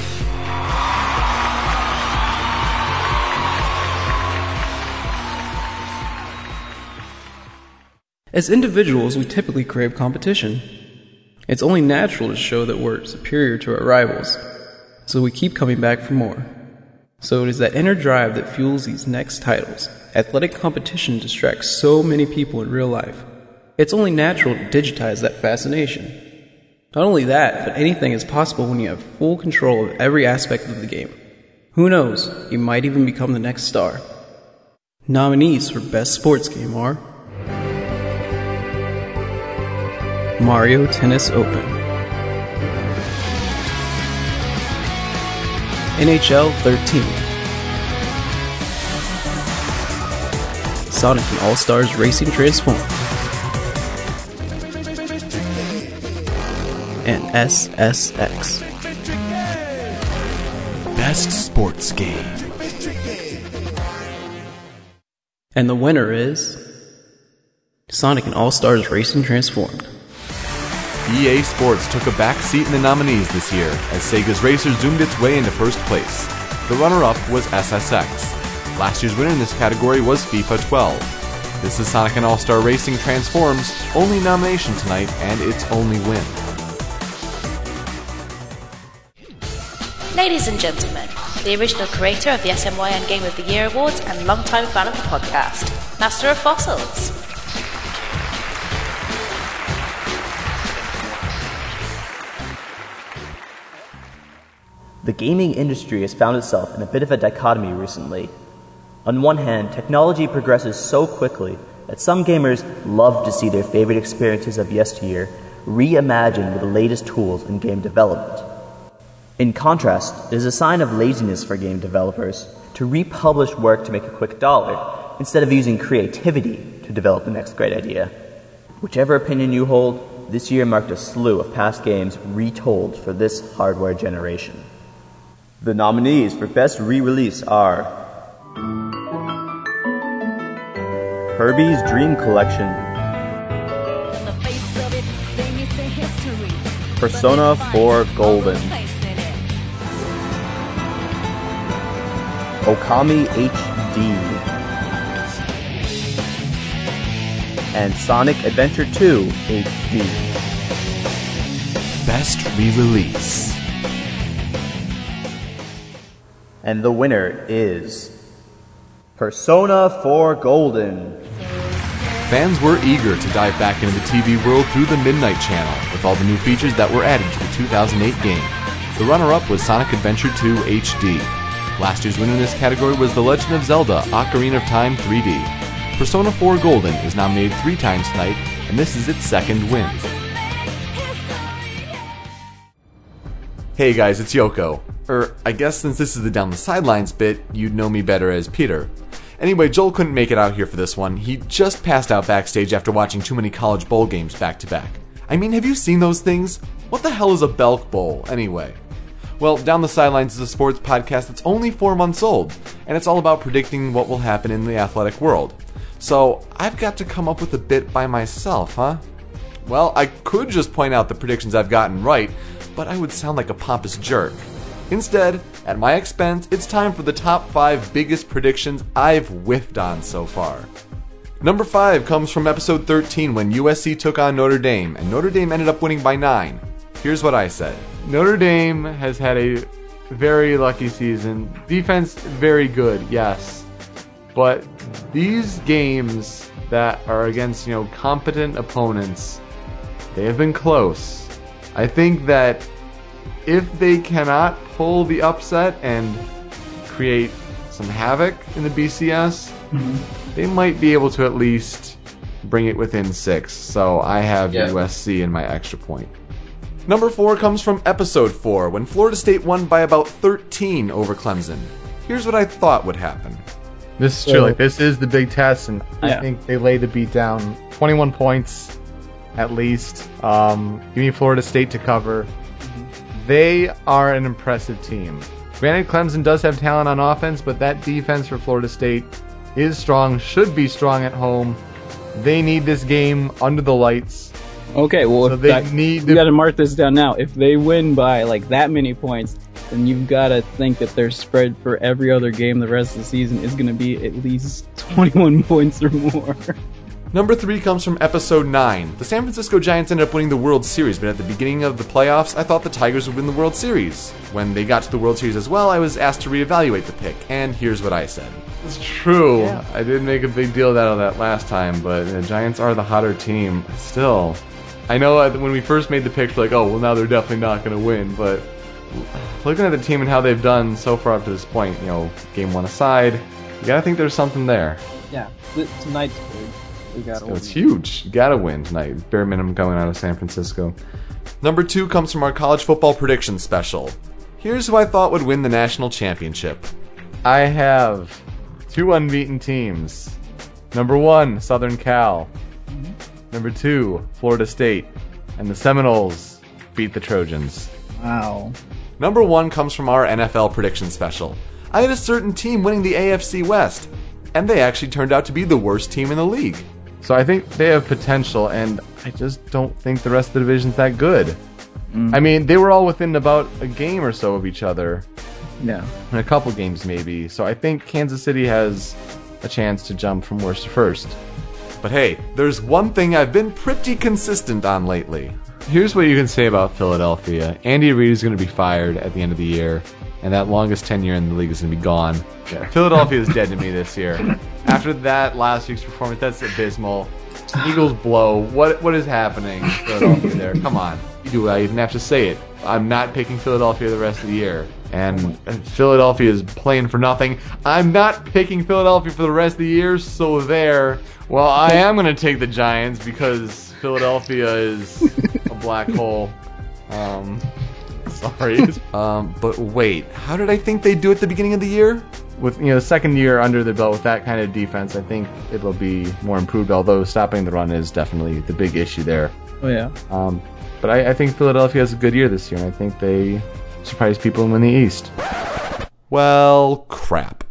S16: As individuals, we typically crave competition. It's only natural to show that we're superior to our rivals, so we keep coming back for more. So it is that inner drive that fuels these next titles. Athletic competition distracts so many people in real life. It's only natural to digitize that fascination. Not only that, but anything is possible when you have full control of every aspect of the game. Who knows, you might even become the next star. Nominees for Best Sports Game are Mario Tennis Open, NHL 13, Sonic and All Stars Racing Transform, and SSX.
S2: Best sports game.
S16: And the winner is Sonic and All Stars Racing Transformed.
S2: EA Sports took a back seat in the nominees this year as Sega's Racer zoomed its way into first place. The runner up was SSX. Last year's winner in this category was FIFA 12. This is Sonic and All Star Racing Transforms' only nomination tonight and its only win.
S4: Ladies and gentlemen, the original creator of the SMYN Game of the Year Awards and longtime fan of the podcast, Master of Fossils.
S29: The gaming industry has found itself in a bit of a dichotomy recently. On one hand, technology progresses so quickly that some gamers love to see their favorite experiences of yesteryear reimagined with the latest tools in game development. In contrast, it is a sign of laziness for game developers to republish work to make a quick dollar instead of using creativity to develop the next great idea. Whichever opinion you hold, this year marked a slew of past games retold for this hardware generation. The nominees for Best Re Release are Kirby's Dream Collection, Persona 4 Golden, Okami HD, and Sonic Adventure 2 HD.
S2: Best re release.
S29: And the winner is Persona 4 Golden.
S2: Fans were eager to dive back into the TV world through the Midnight Channel with all the new features that were added to the 2008 game. The runner up was Sonic Adventure 2 HD. Last year's winner in this category was The Legend of Zelda Ocarina of Time 3D. Persona 4 Golden is nominated three times tonight, and this is its second win. Hey guys, it's Yoko. Or, I guess since this is the Down the Sidelines bit, you'd know me better as Peter. Anyway, Joel couldn't make it out here for this one. He just passed out backstage after watching too many college bowl games back to back. I mean, have you seen those things? What the hell is a Belk Bowl, anyway? Well, Down the Sidelines is a sports podcast that's only four months old, and it's all about predicting what will happen in the athletic world. So, I've got to come up with a bit by myself, huh? Well, I could just point out the predictions I've gotten right, but I would sound like a pompous jerk. Instead, at my expense, it's time for the top 5 biggest predictions I've whiffed on so far. Number 5 comes from episode 13 when USC took on Notre Dame, and Notre Dame ended up winning by 9. Here's what I said
S30: Notre Dame has had a very lucky season. Defense, very good, yes. But these games that are against, you know, competent opponents, they have been close. I think that if they cannot pull the upset and create some havoc in the BCS, they might be able to at least bring it within six. So I have
S2: Yeah.
S30: USC in my extra point.
S2: Number 4 comes from episode 4 when Florida State won by about 13 over Clemson. Here's what I thought would happen.
S30: This is
S2: So-
S30: true. Like this is the big test, and
S2: Yeah.
S30: I think they lay the beat down. Twenty-one points.
S2: at least. Um, give me Florida State to cover. They are an impressive team. Granted, Clemson does have talent on offense, but that defense for Florida State is strong, should be strong at home. They need this game under the lights.
S16: Okay, well,
S2: So
S16: if
S2: they
S16: that,
S2: need
S16: you got to mark this down now. If they win by like that many points, then you've got to think that their spread for every other game the rest of the season is going to be at least 21 points or more.
S31: Number three comes from episode 9. The San Francisco Giants ended up winning the World Series, but at the beginning of the playoffs, I thought the Tigers would win the World Series. When they got to the World Series as well, I was asked to reevaluate the pick, and here's what I said.
S2: It's true. I did make a big deal out of that last time, but the Giants are the hotter team. Still, I know uh, when we first made the pick, we're like, oh, well, now they're definitely not going to win. But looking at the team and how they've done so far up to this point, you know, game one aside, you gotta think there's something there.
S16: yeah, th- tonight's
S2: So it's huge. You gotta win tonight. Bare minimum coming out of San Francisco.
S31: Number two comes from our college football prediction special. Here's who I thought would win the national championship.
S2: I have two unbeaten teams. Number one, Southern Cal. Number two, Florida State. And the Seminoles beat the Trojans.
S16: Wow.
S31: Number one comes from our NFL prediction special. I had a certain team winning the AFC West, and they actually turned out to be the worst team in the league.
S2: So I think they have potential, and I just don't think the rest of the division's that good. Mm. I mean, they were all within about a game or so of each other.
S16: Yeah.
S2: In a couple games, maybe. So I think Kansas City has a chance to jump from worst to first.
S31: But hey, there's one thing I've been pretty consistent on lately.
S2: Here's what you can say about Philadelphia Andy Reid is going to be fired at the end of the year, and that longest tenure in the league is going to be gone. Philadelphia is dead to me this year. After that last week's performance, that's abysmal. Eagles blow. What what is happening? Philadelphia there. Come on. You do I even have to say it. I'm not picking Philadelphia the rest of the year. And Philadelphia is playing for nothing. I'm not picking Philadelphia for the rest of the year, so there. Well, I am going to take the Giants because Philadelphia is a black hole. Um, sorry.
S31: Um, but wait, how did I think they'd do at the beginning of the year?
S2: with you know the second year under the belt with that kind of defense, I think it'll be more improved. Although stopping the run is definitely the big issue there.
S16: Oh yeah.
S2: Um, but I, I think Philadelphia has a good year this year, and I think they surprise people and win the East.
S31: Well, crap.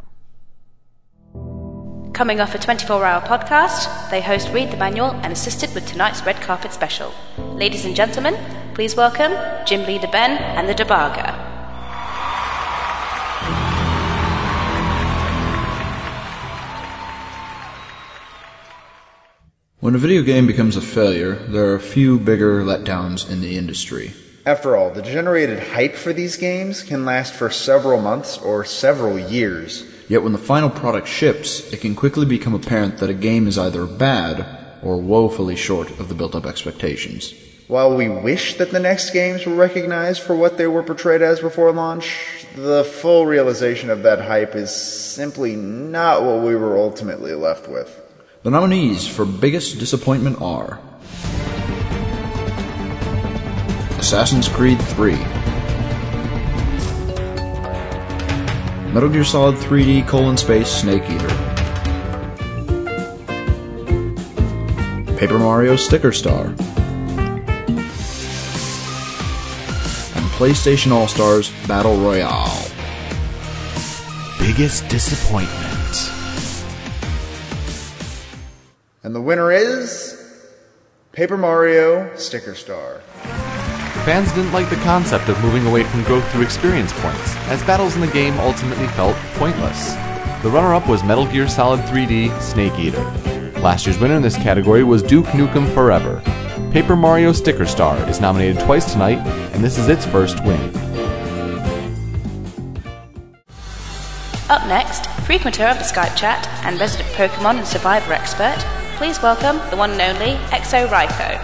S4: Coming off a 24 hour podcast, they host Read the Manual and assisted with tonight's red carpet special. Ladies and gentlemen, please welcome Jim Leader Ben and the Debarga.
S32: When a video game becomes a failure, there are a few bigger letdowns in the industry.
S8: After all, the generated hype for these games can last for several months or several years.
S32: Yet when the final product ships, it can quickly become apparent that a game is either bad or woefully short of the built up expectations.
S8: While we wish that the next games were recognized for what they were portrayed as before launch, the full realization of that hype is simply not what we were ultimately left with.
S32: The nominees for biggest disappointment are Assassin's Creed 3, Metal Gear Solid 3D colon space Snake Eater, Paper Mario Sticker Star, PlayStation All Stars Battle Royale.
S31: Biggest disappointment.
S8: And the winner is Paper Mario Sticker Star.
S31: Fans didn't like the concept of moving away from growth through experience points, as battles in the game ultimately felt pointless. The runner up was Metal Gear Solid 3D Snake Eater. Last year's winner in this category was Duke Nukem Forever. Paper Mario Sticker Star is nominated twice tonight, and this is its first win.
S4: Up next, frequenter of the Skype chat and resident Pokemon and Survivor expert, please welcome the one and only Exo Raiko.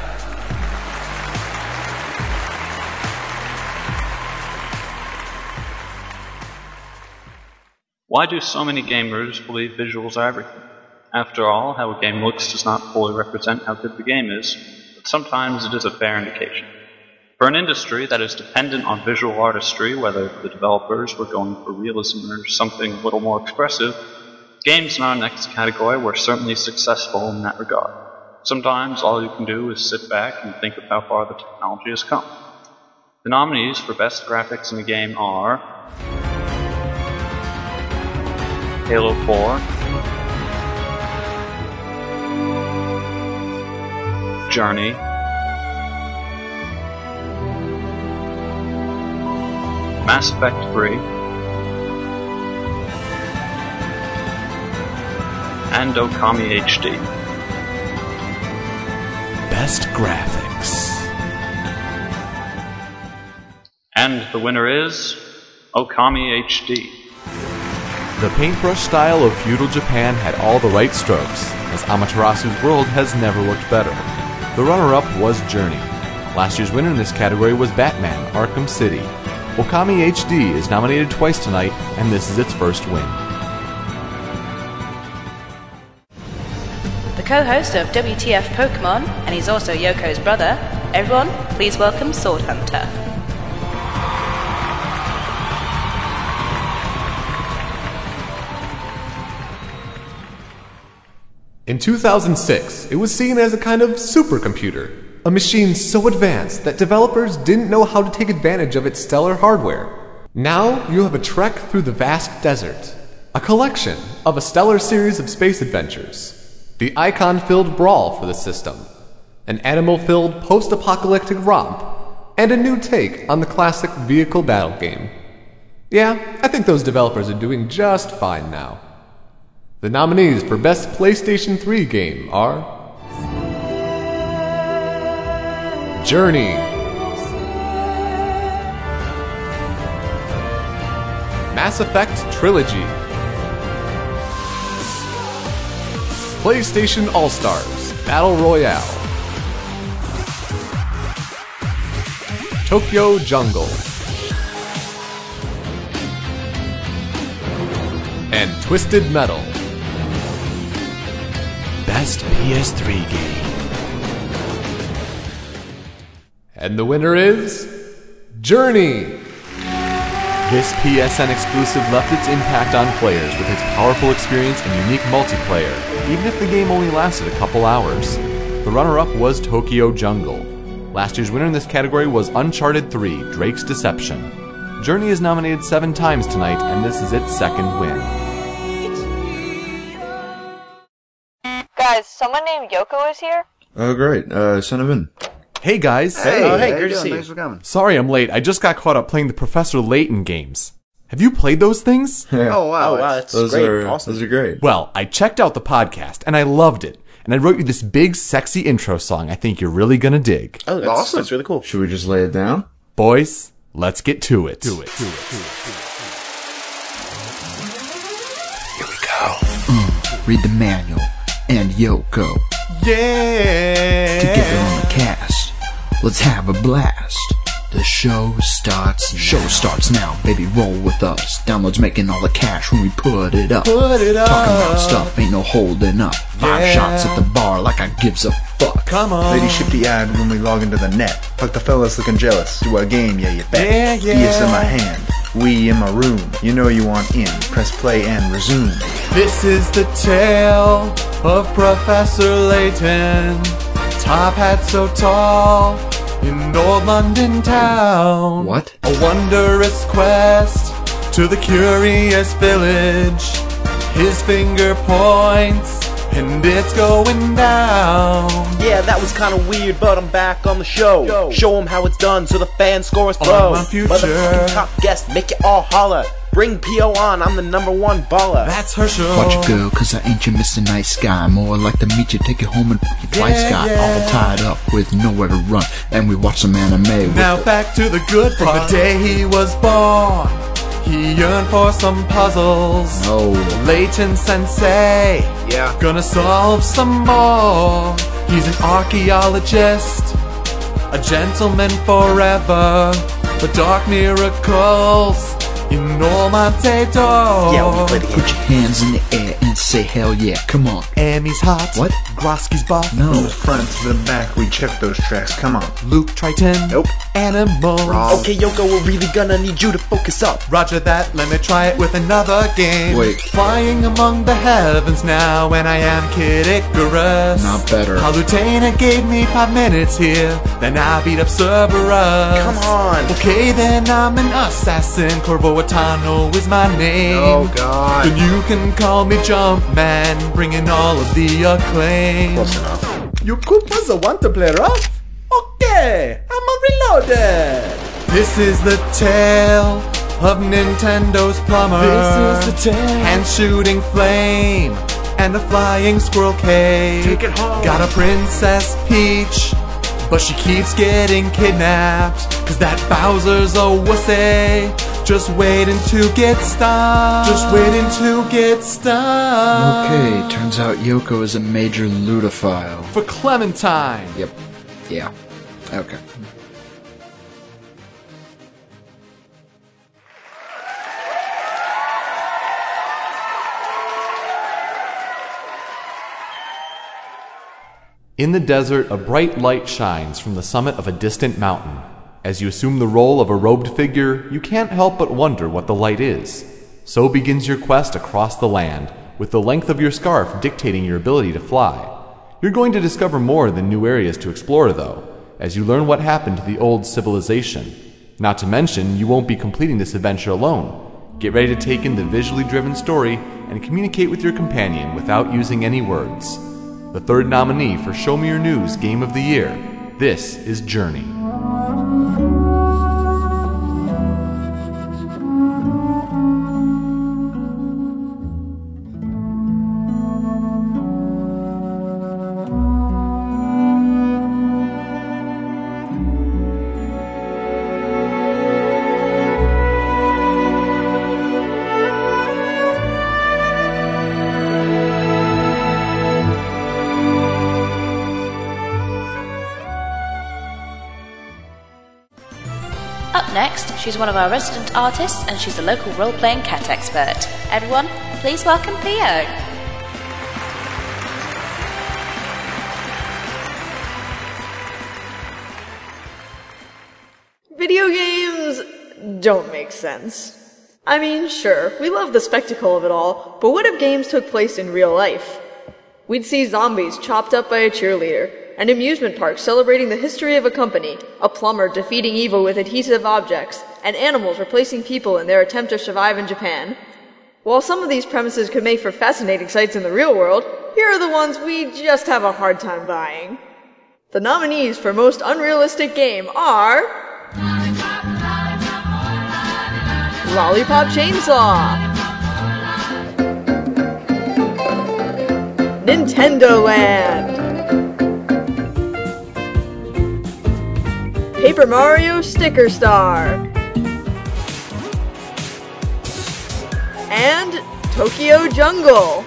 S33: Why do so many gamers believe visuals are everything? After all, how a game looks does not fully represent how good the game is, but sometimes it is a fair indication. For an industry that is dependent on visual artistry, whether the developers were going for realism or something a little more expressive, games in our next category were certainly successful in that regard. Sometimes all you can do is sit back and think of how far the technology has come. The nominees for Best Graphics in a Game are Halo 4, Journey, Mass Effect 3, and Okami HD.
S32: Best graphics.
S33: And the winner is Okami HD.
S2: The paintbrush style of feudal Japan had all the right strokes, as Amaterasu's world has never looked better. The runner up was Journey. Last year's winner in this category was Batman Arkham City. Okami HD is nominated twice tonight, and this is its first win.
S4: The co host of WTF Pokemon, and he's also Yoko's brother. Everyone, please welcome Sword Hunter.
S34: In 2006, it was seen as a kind of supercomputer, a machine so advanced that developers didn't know how to take advantage of its stellar hardware. Now you have a trek through the vast desert, a collection of a stellar series of space adventures, the icon filled brawl for the system, an animal filled post apocalyptic romp, and a new take on the classic vehicle battle game. Yeah, I think those developers are doing just fine now. The nominees for Best PlayStation 3 Game are Journey, Mass Effect Trilogy, PlayStation All Stars Battle Royale, Tokyo Jungle, and Twisted Metal.
S32: Best PS3 game.
S34: And the winner is Journey.
S2: This PSN exclusive left its impact on players with its powerful experience and unique multiplayer, even if the game only lasted a couple hours. The runner up was Tokyo Jungle. Last year's winner in this category was Uncharted 3 Drake's Deception. Journey is nominated seven times tonight, and this is its second win.
S35: Guys, someone named Yoko is here?
S36: Oh, great. Uh, send him in.
S2: Hey guys.
S36: Hey, Oh, hey, how great you to doing? see you. Thanks for coming.
S2: Sorry I'm late. I just got caught up playing the Professor Layton games. Have you played those things?
S36: Yeah.
S8: Oh, wow. that's
S36: Those
S8: great.
S36: are
S8: awesome.
S36: those are great.
S2: Well, I checked out the podcast and I loved it. And I wrote you this big, sexy intro song I think you're really gonna dig.
S8: Oh, that's, awesome. That's really cool.
S36: Should we just lay it down?
S2: Boys, let's get to it. Do it. Do it.
S32: Mm, read the manual and Yoko.
S37: Yeah.
S32: Together on the cast. Let's have a blast. The show starts. Show starts now, baby. Roll with us. Downloads making all the cash when we put it up.
S37: Put it
S32: Talking about stuff, ain't no holding up. Five
S37: Yeah.
S32: shots at the bar like I gives a fuck.
S37: Come on.
S8: Lady ship the ad when we log into the net. Fuck the fellas looking jealous. Do our game, yeah, you bet.
S37: Yeah, yeah.
S8: Yes, in my hand. We in my room. You know you want in. Press play and resume.
S37: This is the tale of Professor Layton. Top hat so tall in old London town.
S32: What?
S37: A wondrous quest to the curious village. His finger points and it's going down.
S5: Yeah, that was kinda weird, but I'm back on the show. Show 'em how it's done so the fan scores
S37: On
S5: pro.
S37: my future.
S5: Motherfucking top guest, make it all holler. Bring P.O. on, I'm the number one baller.
S37: That's her show.
S32: Watch it go, cause I ain't your Mr. Nice Guy. More like to meet you, take you home and you fly
S37: Yeah,
S32: sky.
S37: yeah.
S32: All tied up with nowhere to run. And we watch some anime with
S37: Now back to the good From the day he was born, he yearned for some puzzles.
S32: Oh.
S37: Layton Sensei,
S5: yeah,
S37: gonna solve some more. He's an archaeologist, a gentleman forever. The dark miracles
S2: in Normantedo.
S32: Yeah, we play the game. Put your hands in the air and say hell yeah. Come on.
S2: Emmy's hot.
S32: What?
S2: Grosky's buff.
S32: No.
S8: From the front to the back, we check those tracks. Come on.
S2: Luke Triton.
S8: Nope.
S2: Animals.
S5: Okay, Yoko, we're really gonna need you to focus up.
S2: Roger that, let me try it with another game.
S32: Wait.
S2: Flying among the heavens now, and I am Kid Icarus.
S32: Not better.
S2: Palutena gave me five minutes here, then I beat up Cerberus.
S5: Come on.
S2: Okay, then I'm an assassin. Corvo Attano is my name.
S8: Oh, God.
S2: Then you can call me Jumpman, bringing all of the acclaim.
S8: Close enough.
S2: You Koopas want to play rough? Okay, I'm a reloaded. This is the tale of Nintendo's plumber.
S5: This is the tale.
S2: Hand shooting flame and a flying squirrel cave.
S5: Take it home.
S2: Got a Princess Peach, but she keeps getting kidnapped. Cause that Bowser's a wussy. Just waiting to get stopped. Just waiting to get stopped.
S32: Okay, turns out Yoko is a major ludophile.
S2: For Clementine.
S32: Yep. Yeah. Okay.
S38: In the desert, a bright light shines from the summit of a distant mountain. As you assume the role of a robed figure, you can't help but wonder what the light is. So begins your quest across the land, with the length of your scarf dictating your ability to fly. You're going to discover more than new areas to explore, though, as you learn what happened to the old civilization. Not to mention, you won't be completing this adventure alone. Get ready to take in the visually driven story and communicate with your companion without using any words. The third nominee for Show Me Your News Game of the Year. This is Journey.
S4: She's one of our resident artists and she's a local role playing cat expert. Everyone, please welcome Theo.
S39: Video games don't make sense. I mean, sure, we love the spectacle of it all, but what if games took place in real life? We'd see zombies chopped up by a cheerleader, an amusement park celebrating the history of a company, a plumber defeating evil with adhesive objects, and animals replacing people in their attempt to survive in Japan. While some of these premises could make for fascinating sights in the real world, here are the ones we just have a hard time buying. The nominees for most unrealistic game are Lollipop Chainsaw, Nintendo Land, Paper Mario Sticker Star, and Tokyo Jungle.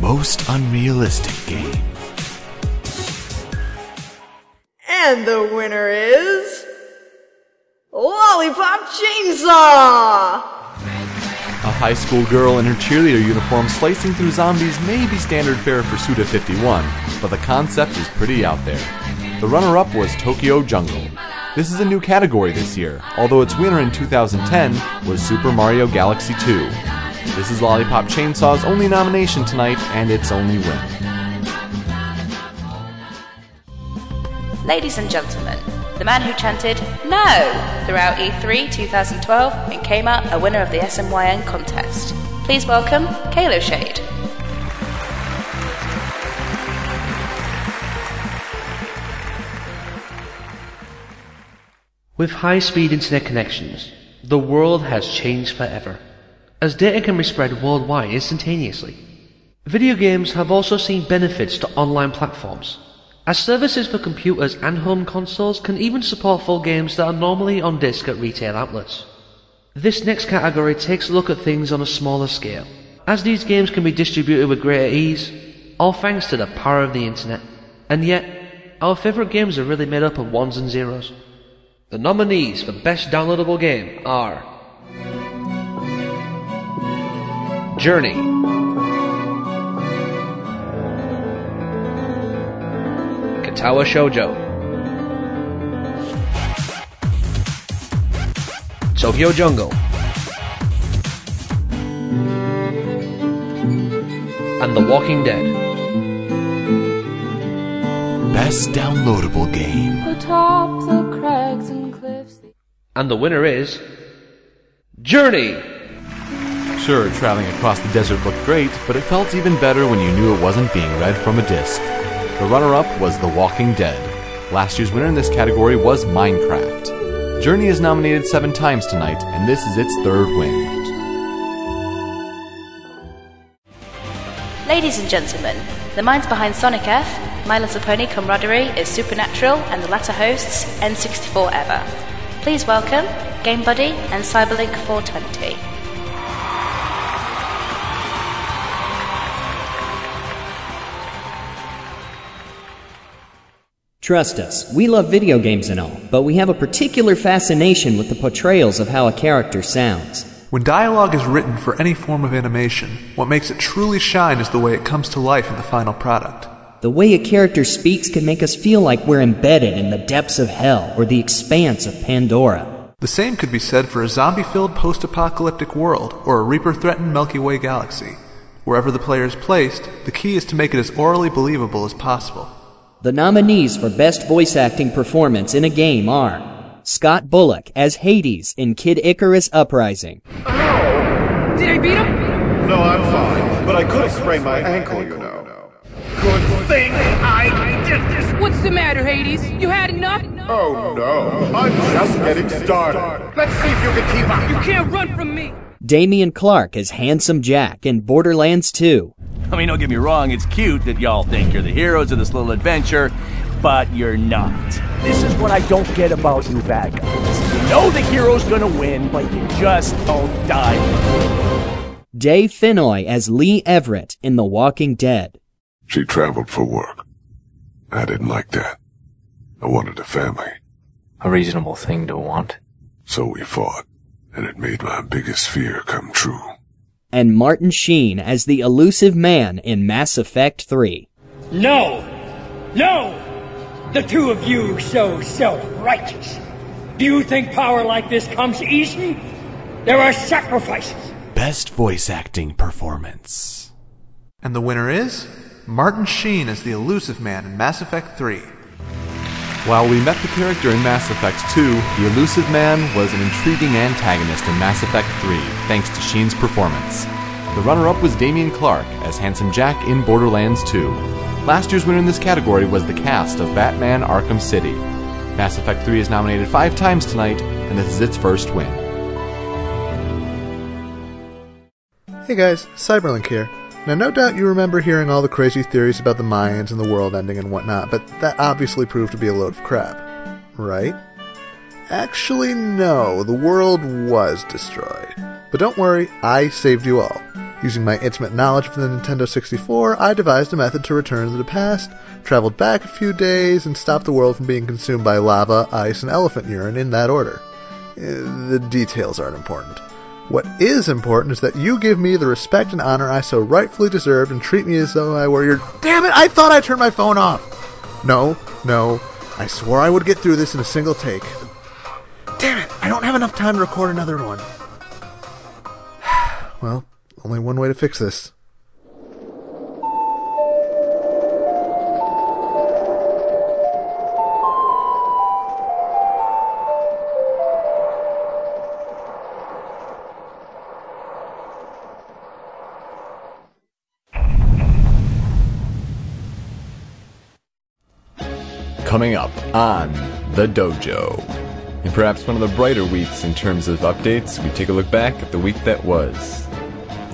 S38: Most unrealistic game.
S39: And the winner is. Lollipop Chainsaw!
S38: A high school girl in her cheerleader uniform slicing through zombies may be standard fare for Suda 51, but the concept is pretty out there. The runner up was Tokyo Jungle. This is a new category this year, although its winner in 2010 was Super Mario Galaxy 2. This is Lollipop Chainsaw's only nomination tonight and its only win.
S4: Ladies and gentlemen, the man who chanted no throughout E3 2012 and came out a winner of the SMYN contest. Please welcome Kalo Shade.
S40: With high speed internet connections, the world has changed forever, as data can be spread worldwide instantaneously. Video games have also seen benefits to online platforms, as services for computers and home consoles can even support full games that are normally on disc at retail outlets. This next category takes a look at things on a smaller scale, as these games can be distributed with greater ease, all thanks to the power of the internet. And yet, our favourite games are really made up of ones and zeros. The nominees for Best Downloadable Game are
S41: Journey. Katawa Shoujo. Tokyo Jungle. And The Walking Dead.
S2: Best downloadable game.
S21: Atop the crags and cliffs.
S41: And the winner is. Journey!
S2: Sure, traveling across the desert looked great, but it felt even better when you knew it wasn't being read from a disc. The runner up was The Walking Dead. Last year's winner in this category was Minecraft. Journey is nominated seven times tonight, and this is its third win.
S4: Ladies and gentlemen, the minds behind Sonic F, My Little Pony Camaraderie is Supernatural, and the latter hosts N64 Ever. Please welcome Game Buddy and Cyberlink 420.
S42: Trust us, we love video games and all, but we have a particular fascination with the portrayals of how a character sounds.
S8: When dialogue is written for any form of animation, what makes it truly shine is the way it comes to life in the final product.
S42: The way a character speaks can make us feel like we're embedded in the depths of hell or the expanse of Pandora.
S8: The same could be said for a zombie filled post apocalyptic world or a Reaper threatened Milky Way galaxy. Wherever the player is placed, the key is to make it as orally believable as possible.
S42: The nominees for Best Voice Acting Performance in a Game are Scott Bullock as Hades in Kid Icarus Uprising,
S43: Did I beat him?
S44: No, I'm fine, but I could have sprained my ankle, you know.
S43: Good thing I did this. What's the matter, Hades? You had enough?
S44: Oh no, I'm just getting started.
S43: Let's see if you can keep up. You can't run from me.
S42: Dameon Clarke as Handsome Jack in Borderlands 2,
S9: I mean, don't get me wrong, it's cute that y'all think you're the heroes of this little adventure, but you're not. This is what I don't get about you bad guys. You know the hero's gonna win, but you just don't die.
S42: Dave Fennoy as Lee Everett in The Walking Dead,
S11: She traveled for work. I didn't like that. I wanted a family.
S45: A reasonable thing to want.
S11: So we fought, and it made my biggest fear come true.
S42: and Martin Sheen as the Illusive Man in Mass Effect 3.
S46: No! No! The two of you so self-righteous. Do you think power like this comes easy? There are sacrifices.
S2: Best voice acting performance.
S8: And the winner is Martin Sheen as the Illusive Man in Mass Effect 3.
S2: While we met the character in Mass Effect 2, the Illusive Man was an intriguing antagonist in Mass Effect 3, thanks to Sheen's performance. The runner up was Dameon Clarke as Handsome Jack in Borderlands 2. Last year's winner in this category was the cast of Batman Arkham City. Mass Effect 3 is nominated five times tonight, and this is its first win.
S8: Hey guys, Cyberlink here. Now, no doubt you remember hearing all the crazy theories about the Mayans and the world ending and whatnot, but that obviously proved to be a load of crap. Right? Actually, no, the world was destroyed. But don't worry, I saved you all. Using my intimate knowledge of the Nintendo 64, I devised a method to return to the past, traveled back a few days, and stopped the world from being consumed by lava, ice, and elephant urine in that order. Eh, The details aren't important. What is important is that you give me the respect and honor I so rightfully deserve and treat me as though I were your. Damn it! I thought I turned my phone off! No, no. I swore I would get through this in a single take. Damn it! I don't have enough time to record another one. Well, only one way to fix this.
S47: Coming up on The Dojo. In perhaps one of the brighter weeks in terms of updates, we take a look back at the week that was.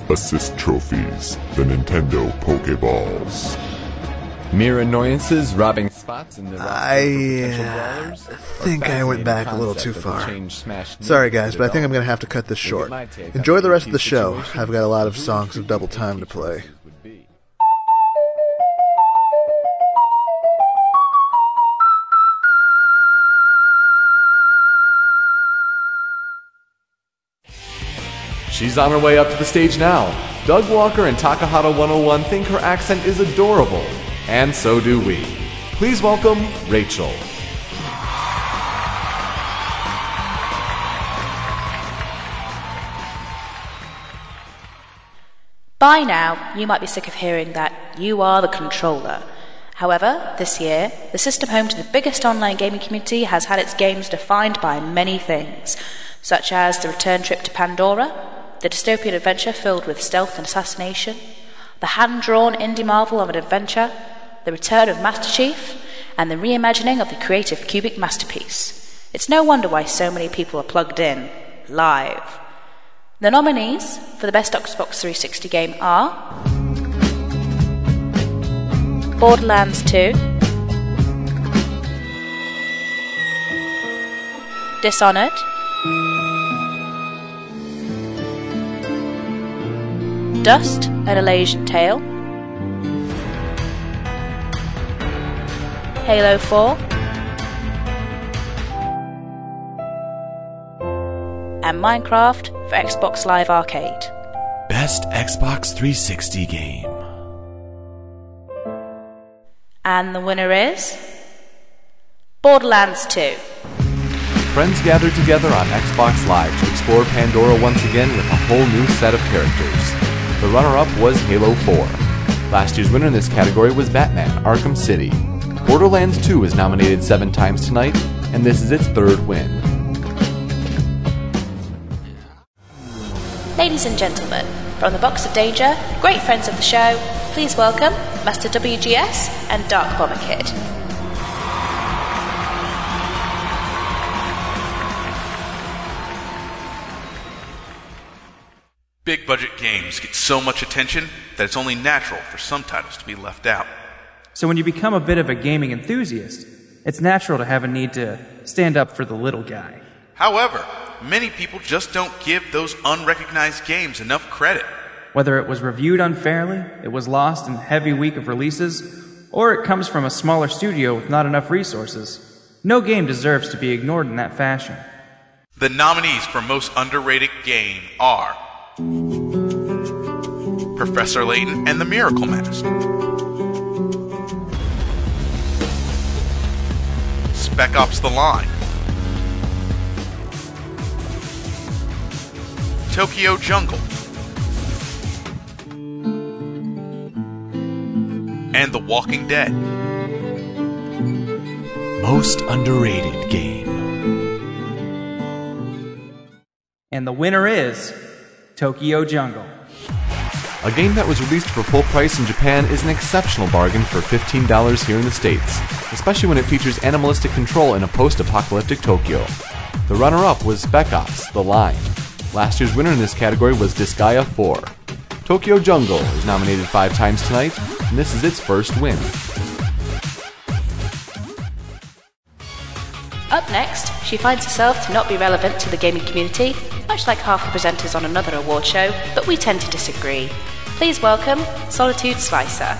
S11: Assist trophies, the Nintendo Pokeballs.
S47: Mere annoyances, robbing spots in the
S8: I uh, think I went back a little too far. Sorry, guys, but I think I'm going to have to cut this short. Enjoy the rest of the show. I've got a lot of songs of double time to play.
S2: She's on her way up to the stage now. Doug Walker and Takahata 101 think her accent is adorable, and so do we. Please welcome Rachel.
S4: By now, you might be sick of hearing that you are the controller. However, this year, the system home to the biggest online gaming community has had its games defined by many things, such as the return trip to Pandora, the dystopian adventure filled with stealth and assassination, the hand drawn indie marvel of an adventure, the return of Master Chief, and the reimagining of the creative cubic masterpiece. It's no wonder why so many people are plugged in, live. The nominees for the best Xbox 360 game are Borderlands 2, Dishonored, Dust, an Elysian Tail, Halo 4, and Minecraft for Xbox Live Arcade.
S14: Best Xbox 360 game.
S4: And the winner is Borderlands 2.
S2: Friends gather together on Xbox Live to explore Pandora once again with a whole new set of characters. The runner up was Halo 4. Last year's winner in this category was Batman Arkham City. Borderlands 2 is nominated seven times tonight, and this is its third win.
S4: Ladies and gentlemen, from the Box of Danger, great friends of the show, please welcome Master WGS and Dark Bomber Kid.
S48: Big budget games get so much attention that it's only natural for some titles to be left out.
S49: So when you become a bit of a gaming enthusiast, it's natural to have a need to stand up for the little guy.
S48: However, many people just don't give those unrecognized games enough credit.
S49: Whether it was reviewed unfairly, it was lost in a heavy week of releases, or it comes from a smaller studio with not enough resources, no game deserves to be ignored in that fashion.
S48: The nominees for most underrated game are Professor Layton and the Miracle Mask, Spec Ops The Line, Tokyo Jungle, and The Walking Dead.
S14: Most underrated game.
S49: And the winner is Tokyo Jungle.
S2: A game that was released for full price in Japan is an exceptional bargain for $15 here in the States, especially when it features animalistic control in a post apocalyptic Tokyo. The runner up was Spec Ops The Line. Last year's winner in this category was Disgaea 4. Tokyo Jungle is nominated five times tonight, and this is its first win.
S4: Up next, she finds herself to not be relevant to the gaming community, much like half the presenters on another award show, but we tend to disagree. Please welcome Solitude Slicer.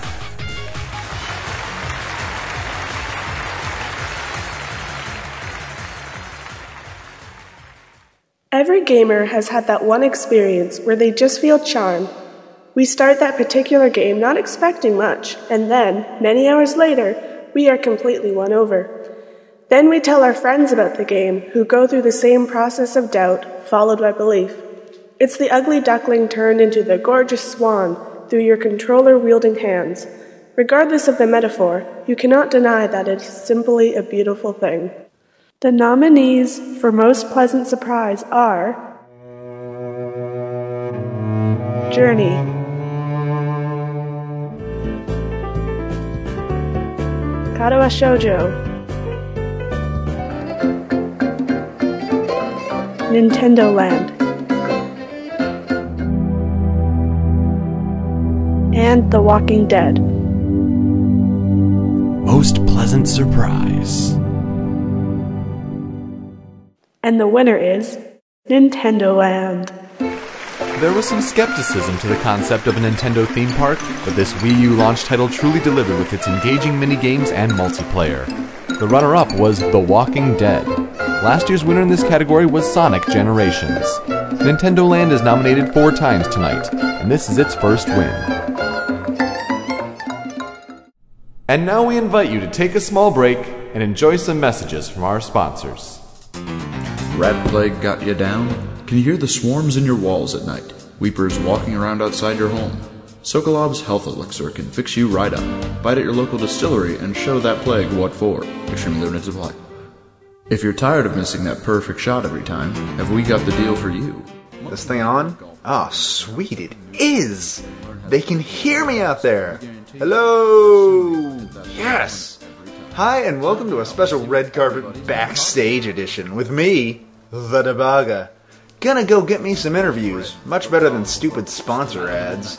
S50: Every gamer has had that one experience where they just feel charmed. We start that particular game not expecting much, and then, many hours later, we are completely won over. Then we tell our friends about the game, who go through the same process of doubt, followed by belief. It's the ugly duckling turned into the gorgeous swan through your controller wielding hands. Regardless of the metaphor, you cannot deny that it's simply a beautiful thing. The nominees for Most Pleasant Surprise are Journey, Katawa Shoujo, Nintendo Land, and The Walking Dead.
S14: Most pleasant surprise.
S50: And the winner is Nintendo Land.
S2: There was some skepticism to the concept of a Nintendo theme park, but this Wii U launch title truly delivered with its engaging minigames and multiplayer. The runner up was The Walking Dead. Last year's winner in this category was Sonic Generations. Nintendo Land is nominated four times tonight, and this is its first win. And now we invite you to take a small break and enjoy some messages from our sponsors.
S32: Rat plague got you down? Can you hear the swarms in your walls at night? Weepers walking around outside your home? Sokolov's Health Elixir can fix you right up. Buy it at your local distillery and show that plague what for. Extremely limited supply. If you're tired of missing that perfect shot every time, have we got the deal for you?
S8: This thing on? Oh, sweet, it is! They can hear me out there! Hello! Yes! Hi, and welcome to a special red carpet backstage edition with me, the Debaga. Gonna go get me some interviews, much better than stupid sponsor ads.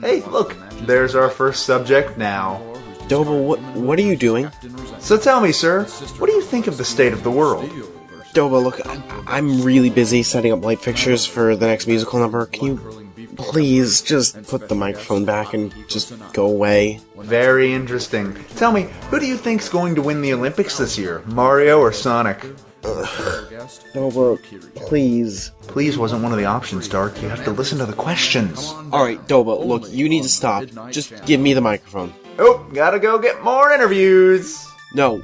S8: Hey, look, there's our first subject now.
S5: Dobo, what, what are you doing?
S8: So tell me, sir, what do you think of the state of the world?
S5: Dobo, look, I, I'm really busy setting up light fixtures for the next musical number. Can you please just put the microphone back and just go away?
S8: Very interesting. Tell me, who do you think's going to win the Olympics this year, Mario or Sonic?
S5: Dobo, please.
S8: Please wasn't one of the options, Dark. You have to listen to the questions.
S5: Alright, Dobo, look, you need to stop. Just give me the microphone.
S8: Oh, gotta go get more interviews.
S5: No.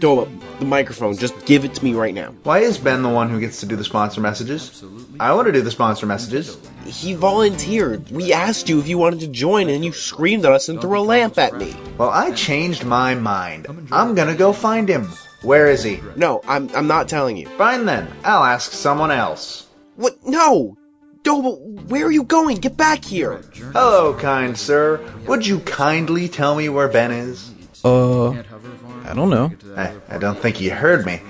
S5: Dobo, the microphone, just give it to me right now.
S8: Why is Ben the one who gets to do the sponsor messages? I want to do the sponsor messages.
S5: He volunteered. We asked you if you wanted to join, and you screamed at us and threw a lamp at me.
S8: Well, I changed my mind. I'm gonna go find him. Where is he?
S5: No, I'm, I'm not telling you.
S8: Fine then. I'll ask someone else.
S5: What? No! Dobo, where are you going? Get back here!
S8: Hello, kind sir. Would you kindly tell me where Ben is?
S49: Uh, I don't know.
S8: I, I don't think you heard me.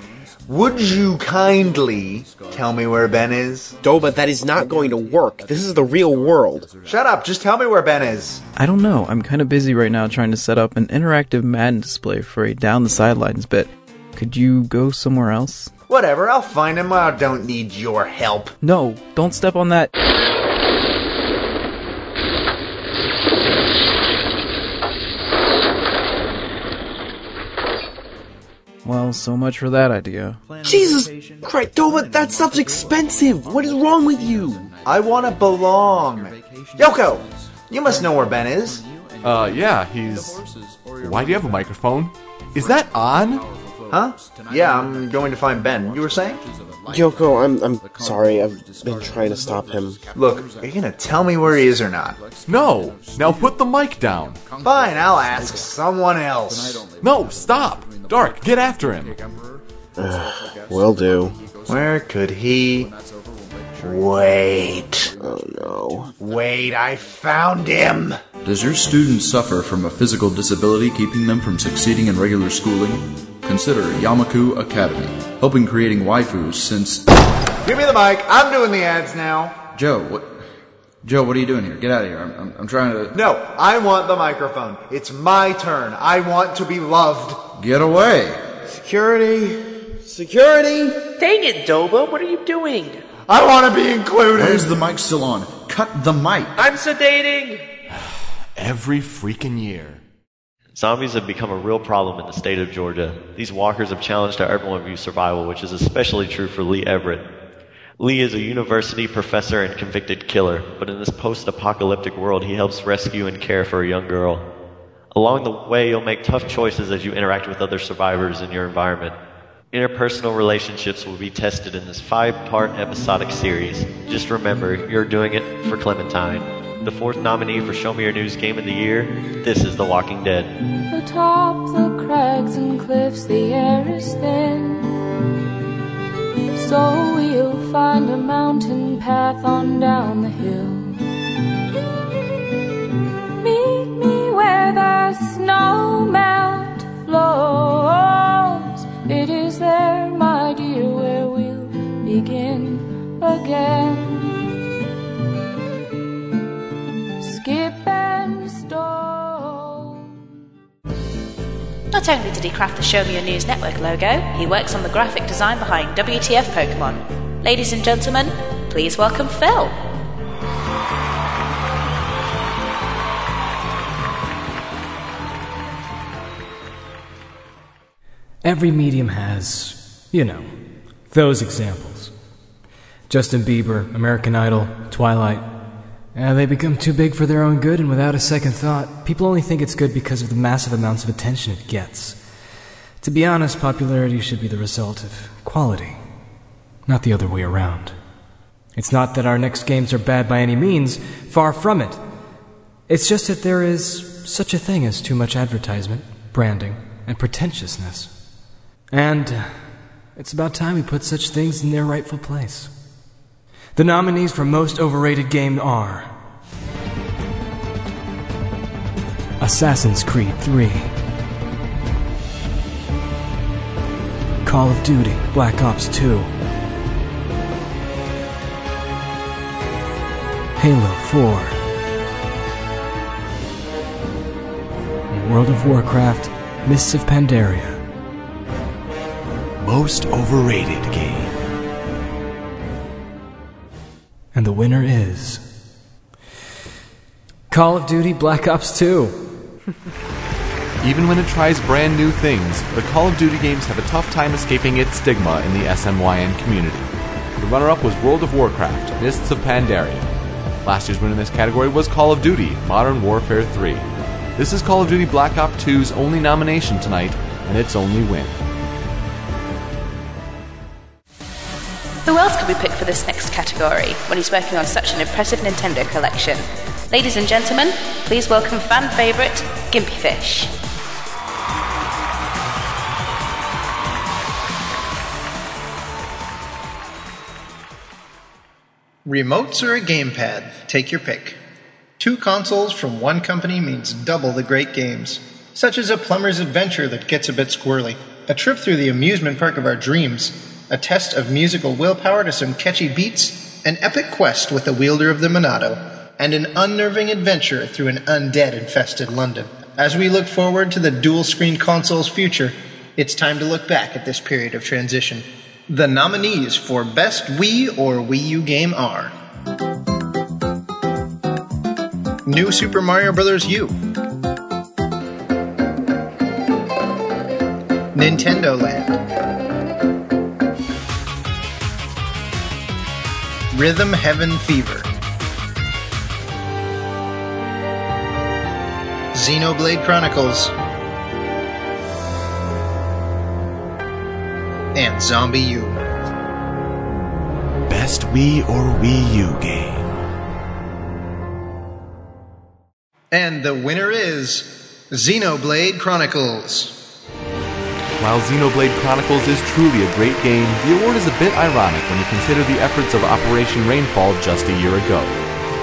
S8: Would you kindly tell me where Ben is?
S5: Doba, that is not going to work. This is the real world.
S8: Shut up, just tell me where Ben is.
S49: I don't know. I'm kind of busy right now trying to set up an interactive Madden display for a down the sidelines bit. Could you go somewhere else?
S8: Whatever, I'll find him. I don't need your help.
S49: No, don't step on that. Well, so much for that idea.
S5: Jesus Christ, Doba, that stuff's expensive. What is wrong with you?
S8: I want to belong. Yoko, you must know where Ben is.
S2: Uh, yeah, he's. Why do you have a microphone? Is that on?
S8: Huh? Yeah, I'm going to find Ben. You were saying?
S5: Yoko, I'm I'm sorry. I've been trying to stop him.
S8: Look, are you gonna tell me where he is or not?
S2: No! Now put the mic down!
S8: Fine, I'll ask someone else.
S2: No, stop! Dark, get after him!
S5: Will do.
S8: Where could he. Wait.
S5: Oh no.
S8: Wait, I found him!
S32: Does your student suffer from a physical disability keeping them from succeeding in regular schooling? Consider Yamaku Academy, helping creating waifus since.
S8: Give me the mic. I'm doing the ads now.
S32: Joe, what? Joe, what are you doing here? Get out of here. I'm, I'm, I'm trying to.
S8: No, I want the microphone. It's my turn. I want to be loved.
S32: Get away!
S5: Security. Security.
S51: Dang it, Doba, what are you doing?
S8: I want to be included.
S32: Where's the mic still on? Cut the mic.
S51: I'm sedating.
S52: Every freaking year.
S3: Zombies have become a real problem in the state of Georgia. These walkers have challenged our everyone view survival, which is especially true for Lee Everett. Lee is a university professor and convicted killer, but in this post-apocalyptic world, he helps rescue and care for a young girl. Along the way, you'll make tough choices as you interact with other survivors in your environment. Interpersonal relationships will be tested in this five-part episodic series. Just remember, you're doing it for Clementine. The fourth nominee for Show Me Your News Game of the Year, this is The Walking Dead.
S53: The crags and cliffs, the air is thin. So we'll find a mountain path on down the hill. Meet me where the snow melt flows. Again. Skip and stone.
S4: Not only did he craft the Show Me Your News Network logo, he works on the graphic design behind WTF Pokemon. Ladies and gentlemen, please welcome Phil.
S40: Every medium has, you know, Those examples. Justin Bieber, American Idol, Twilight. Uh, they become too big for their own good, and without a second thought, people only think it's good because of the massive amounts of attention it gets. To be honest, popularity should be the result of quality, not the other way around. It's not that our next games are bad by any means, far from it. It's just that there is such a thing as too much advertisement, branding, and pretentiousness. And uh, it's about time we put such things in their rightful place. The nominees for Most Overrated Game are Assassin's Creed 3, Call of Duty Black Ops 2, Halo 4, World of Warcraft Mists of Pandaria.
S2: Most overrated game.
S40: And the winner is. Call of Duty Black Ops 2.
S4: Even when it tries brand new things, the Call of Duty games have a tough time escaping its stigma in the SMYN community. The runner up was World of Warcraft Mists of Pandaria. Last year's winner in this category was Call of Duty Modern Warfare 3. This is Call of Duty Black Ops 2's only nomination tonight, and its only win.
S14: Who else could we pick for this next category when he's working on such an impressive Nintendo collection? Ladies and gentlemen, please welcome fan favourite Gimpy Fish.
S54: Remotes or a gamepad? Take your pick. Two consoles from one company means double the great games, such as a plumber's adventure that gets a bit squirrely, a trip through the amusement park of our dreams, a test of musical willpower to some catchy beats, an epic quest with the wielder of the Monado, and an unnerving adventure through an undead infested London. As we look forward to the dual screen console's future, it's time to look back at this period of transition. The nominees for Best Wii or Wii U game are New Super Mario Bros. U, Nintendo Land, Rhythm Heaven Fever, Xenoblade Chronicles, and ZombiU.
S2: Best Wii or Wii U game.
S54: And the winner is Xenoblade Chronicles.
S4: While Xenoblade Chronicles is truly a great game, the award is a bit ironic when you consider the efforts of Operation Rainfall just a year ago.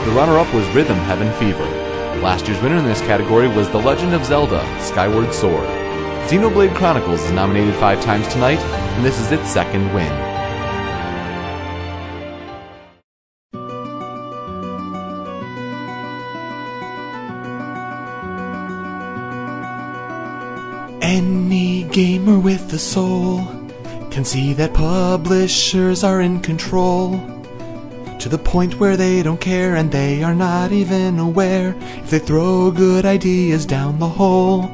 S4: The runner up was Rhythm Heaven Fever. Last year's winner in this category was The Legend of Zelda Skyward Sword. Xenoblade Chronicles is nominated five times tonight, and this is its second win.
S2: A soul can see that publishers are in control. To the point where they don't care and they are not even aware if they throw good ideas down the hole.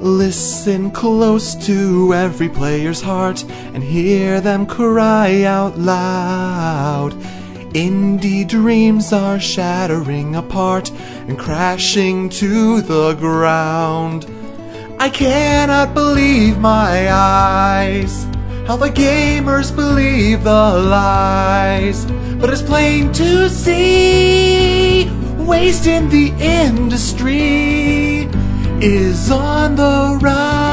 S2: Listen close to every player's heart and hear them cry out loud. Indie dreams are shattering apart and crashing to the ground. I cannot believe my eyes. How the gamers believe the lies. But it's plain to see, waste in the industry is on the rise.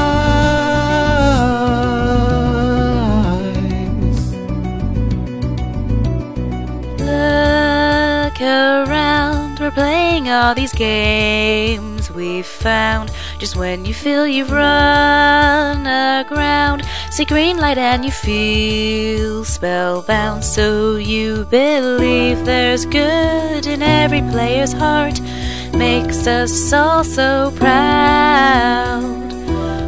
S14: Look around, we're playing all these games we've found. Just when you feel you've run aground, see green light and you feel spellbound. So you believe there's good in every player's heart, makes us all so proud.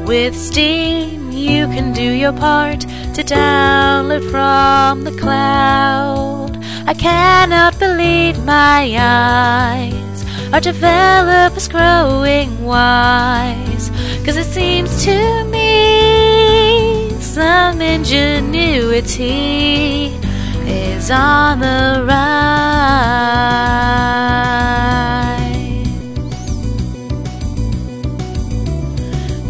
S14: With Steam, you can do your part to download from the cloud. I cannot believe my eyes. Our developers growing wise. Cause it seems to me some ingenuity
S4: is on the rise.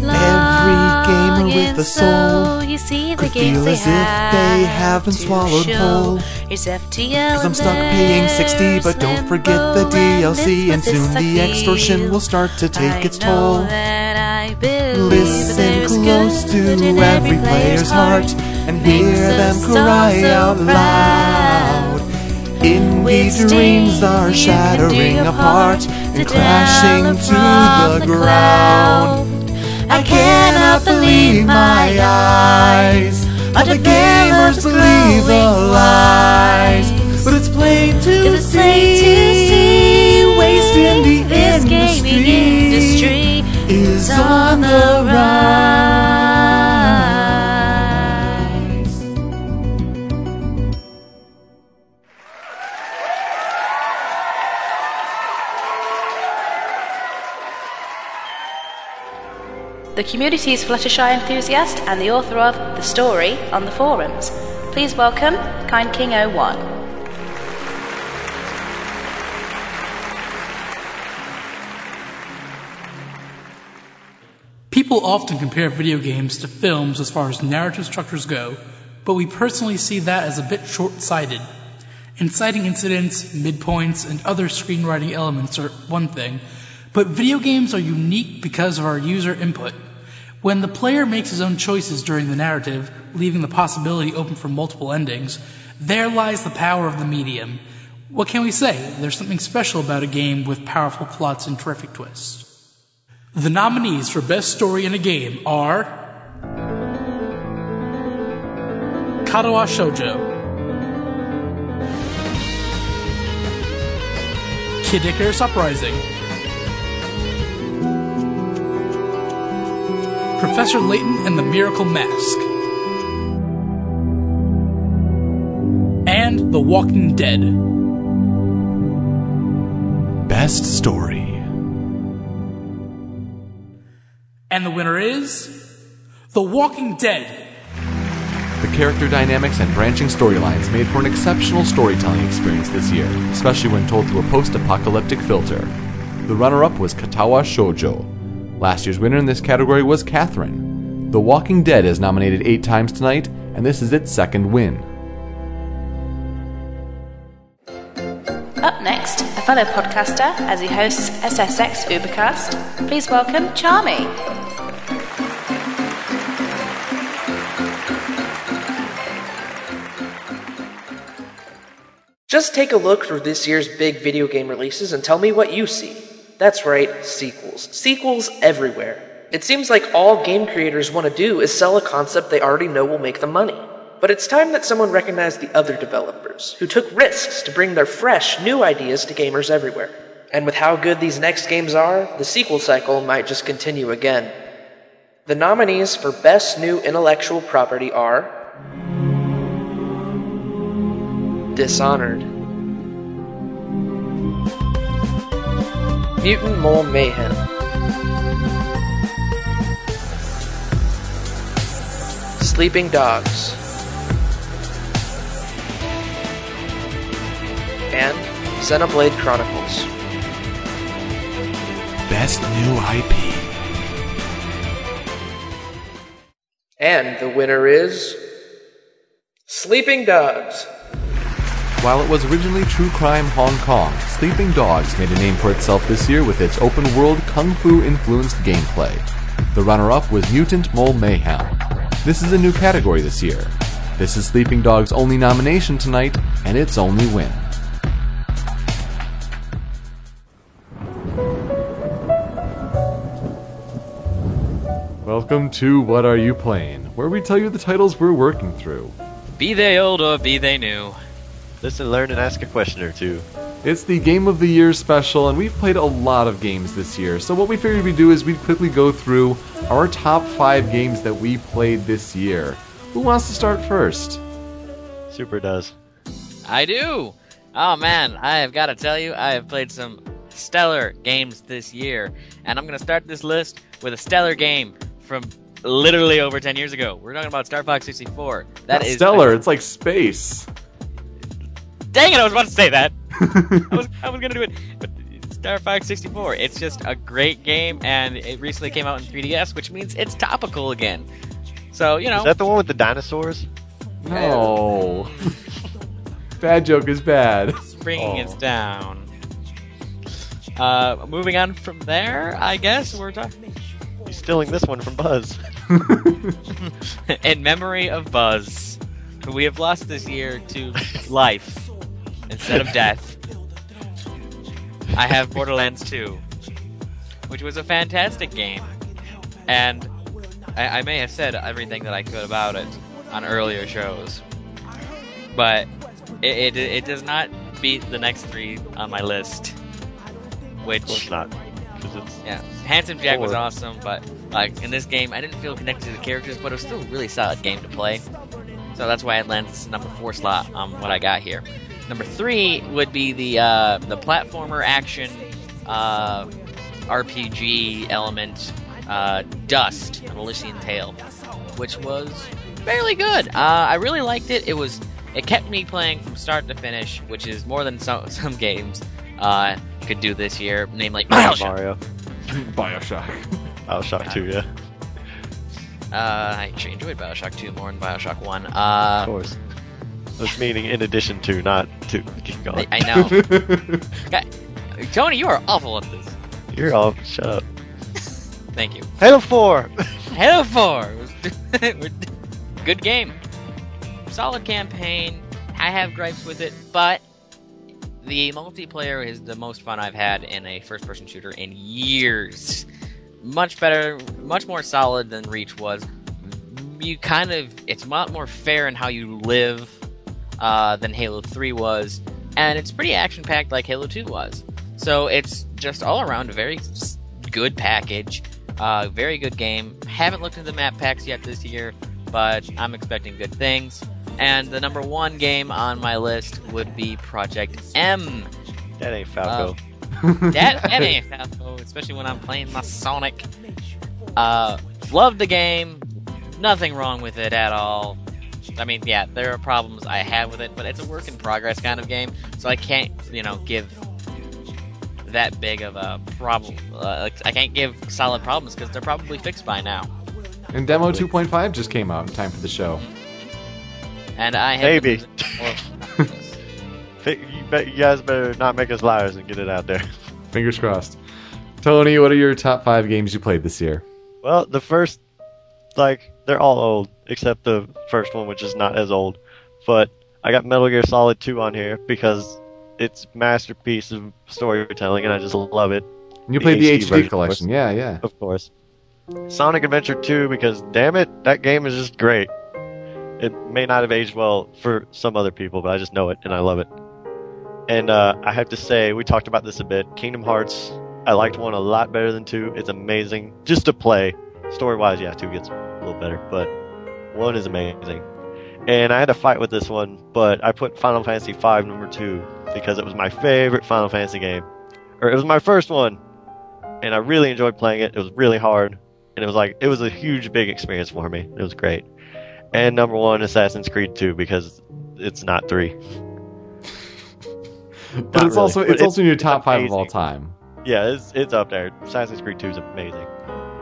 S14: Every gamer with a soul
S4: see the
S14: could
S4: games
S14: feel
S4: they
S14: as if they have been
S4: to
S14: swallowed whole.
S4: Here's FTL
S14: Cause I'm stuck paying 60, but don't forget the DLC, and soon the extortion will start to take its toll. Listen close to every player's heart and hear them cry out loud. In Indie dreams are shattering apart and crashing to the ground. I cannot believe my eyes. Other gamers believe the lies, but it's plain to see. Waste in the
S4: this gaming industry
S14: is on the rise.
S4: The community's Fluttershy enthusiast and the author of The Story on the forums. Please welcome Kind King 01.
S55: People often compare video games to films as far as narrative structures go, but we personally see that as a bit short sighted. Inciting incidents, midpoints, and other screenwriting elements are one thing, but video games are unique because of our user input. When the player makes his own choices during the narrative, leaving the possibility open for multiple endings, there lies the power of the medium. What can we say? There's something special about a game with powerful plots and terrific twists. The nominees for Best Story in a Game are Katawa Shoujo, Kid Icarus Uprising, Professor Layton and the Miracle Mask, and The Walking Dead.
S14: Best story.
S55: And the winner is The Walking Dead.
S2: The character dynamics and branching storylines made for an exceptional storytelling experience this year, especially when told through a post apocalyptic filter. The runner up was Katawa Shoujo. Last year's winner in this category was Catherine. The Walking Dead is nominated eight times tonight, and this is its second win.
S4: Up next, a fellow podcaster as he hosts SSX Ubercast. Please welcome Charmy.
S51: Just take a look through this year's big video game releases and tell me what you see. That's right, sequels. Sequels everywhere. It seems like all game creators want to do is sell a concept they already know will make them money. But it's time that someone recognized the other developers, who took risks to bring their fresh, new ideas to gamers everywhere. And with how good these next games are, the sequel cycle might just continue again. The nominees for Best New Intellectual Property are Dishonored, Mutant Mole Mayhem, Sleeping Dogs, and Xenoblade Chronicles.
S14: Best new IP.
S51: And the winner is. Sleeping Dogs.
S2: While it was originally True Crime Hong Kong, Sleeping Dogs made a name for itself this year with its open world kung fu influenced gameplay. The runner up was Mutant Mole Mayhem. This is a new category this year. This is Sleeping Dogs' only nomination tonight, and its only win. Welcome to What Are You Playing, where we tell you the titles we're working through.
S1: Be they old or be they new.
S3: Listen, learn, and ask a question or two.
S2: It's the Game of the Year special, and we've played a lot of games this year. So, what we figured we'd do is we'd quickly go through our top five games that we played this year. Who wants to start first?
S3: Super does.
S1: I do. Oh man, I have got to tell you, I have played some stellar games this year, and I'm gonna start this list with a stellar game from literally over 10 years ago. We're talking about Star Fox 64. That
S2: Not
S1: is
S2: stellar. It's like space.
S1: Dang it! I was about to say that. I was I was gonna do it, but Star Fox 64. It's just a great game, and it recently came out in 3DS, which means it's topical again. So you know,
S3: Is that the one with the dinosaurs?
S2: No. bad joke is bad.
S1: bringing us down. Uh, moving on from there, I guess we're talking
S3: You're stealing this one from Buzz.
S1: in memory of Buzz, who we have lost this year to life instead of death. I have Borderlands 2, which was a fantastic game, and I, I may have said everything that I could about it on earlier shows, but it, it, it does not beat the next three on my list. Which
S3: not, because it's
S1: yeah, Handsome Jack was awesome, but like in this game, I didn't feel connected to the characters, but it was still a really solid game to play. So that's why it lands number four slot on what I got here. Number three would be the uh, the platformer action uh, RPG element, uh, Dust, an Elysian Tail, which was fairly good. Uh, I really liked it. It was it kept me playing from start to finish, which is more than some some games uh, could do this year, namely Bioshock.
S3: Mario.
S2: Bioshock.
S3: Bioshock 2, yeah.
S1: Uh, I actually enjoyed Bioshock 2 more than Bioshock 1. Uh,
S3: Of course. That's meaning in addition to, not to. Keep going.
S1: I, know. God, Tony, you are awful at this.
S3: You're all. Shut up.
S1: Thank you.
S3: Halo 4!
S1: Halo 4 good game. Solid campaign. I have gripes with it, but the multiplayer is the most fun I've had in a first-person shooter in years. Much better, much more solid than Reach was. You kind of, it's a lot more fair in how you live uh, than Halo 3 was, and it's pretty action-packed like Halo 2 was. So it's just all around a very good package. Uh, very good game. Haven't looked into the map packs yet this year, but I'm expecting good things. And the number one game on my list would be Project M.
S3: That ain't Falco.
S1: that, that ain't Falco, especially when I'm playing my Sonic. Uh, loved the game. Nothing wrong with it at all. I mean, yeah, there are problems I have with it, but it's a work in progress kind of game, so I can't, you know, give that big of a problem. Uh, I can't give solid problems because they're probably fixed by now.
S2: And demo 2.5 just came out in time for the show.
S1: And I have
S3: Maybe. Fi- you, bet, you guys better not make us liars and get it out there.
S2: Fingers crossed. Tony, what are your top five games you played this year?
S3: Well, the first, like, they're all old, except the first one, which is not as old. But I got Metal Gear Solid 2 on here because it's masterpiece of storytelling, and I just love it.
S2: And you played the HD collection, yeah, yeah.
S3: Of course. Sonic Adventure 2 because, damn it, that game is just great. It may not have aged well for some other people, but I just know it and I love it. And uh, I have to say, we talked about this a bit. Kingdom Hearts, I liked one a lot better than two. It's amazing just to play. Story wise, yeah, two gets a little better, but one is amazing. And I had a fight with this one, but I put Final Fantasy V number two because it was my favorite Final Fantasy game. Or it was my first one, and I really enjoyed playing it. It was really hard, and it was like it was a huge, big experience for me. It was great. And number one, Assassin's Creed 2 because it's not three.
S2: But
S3: Not
S2: it's
S3: really,
S2: also
S3: but
S2: it's also in your top five of all time.
S3: Yeah, it's it's up there. Assassin's Creed 2 is amazing.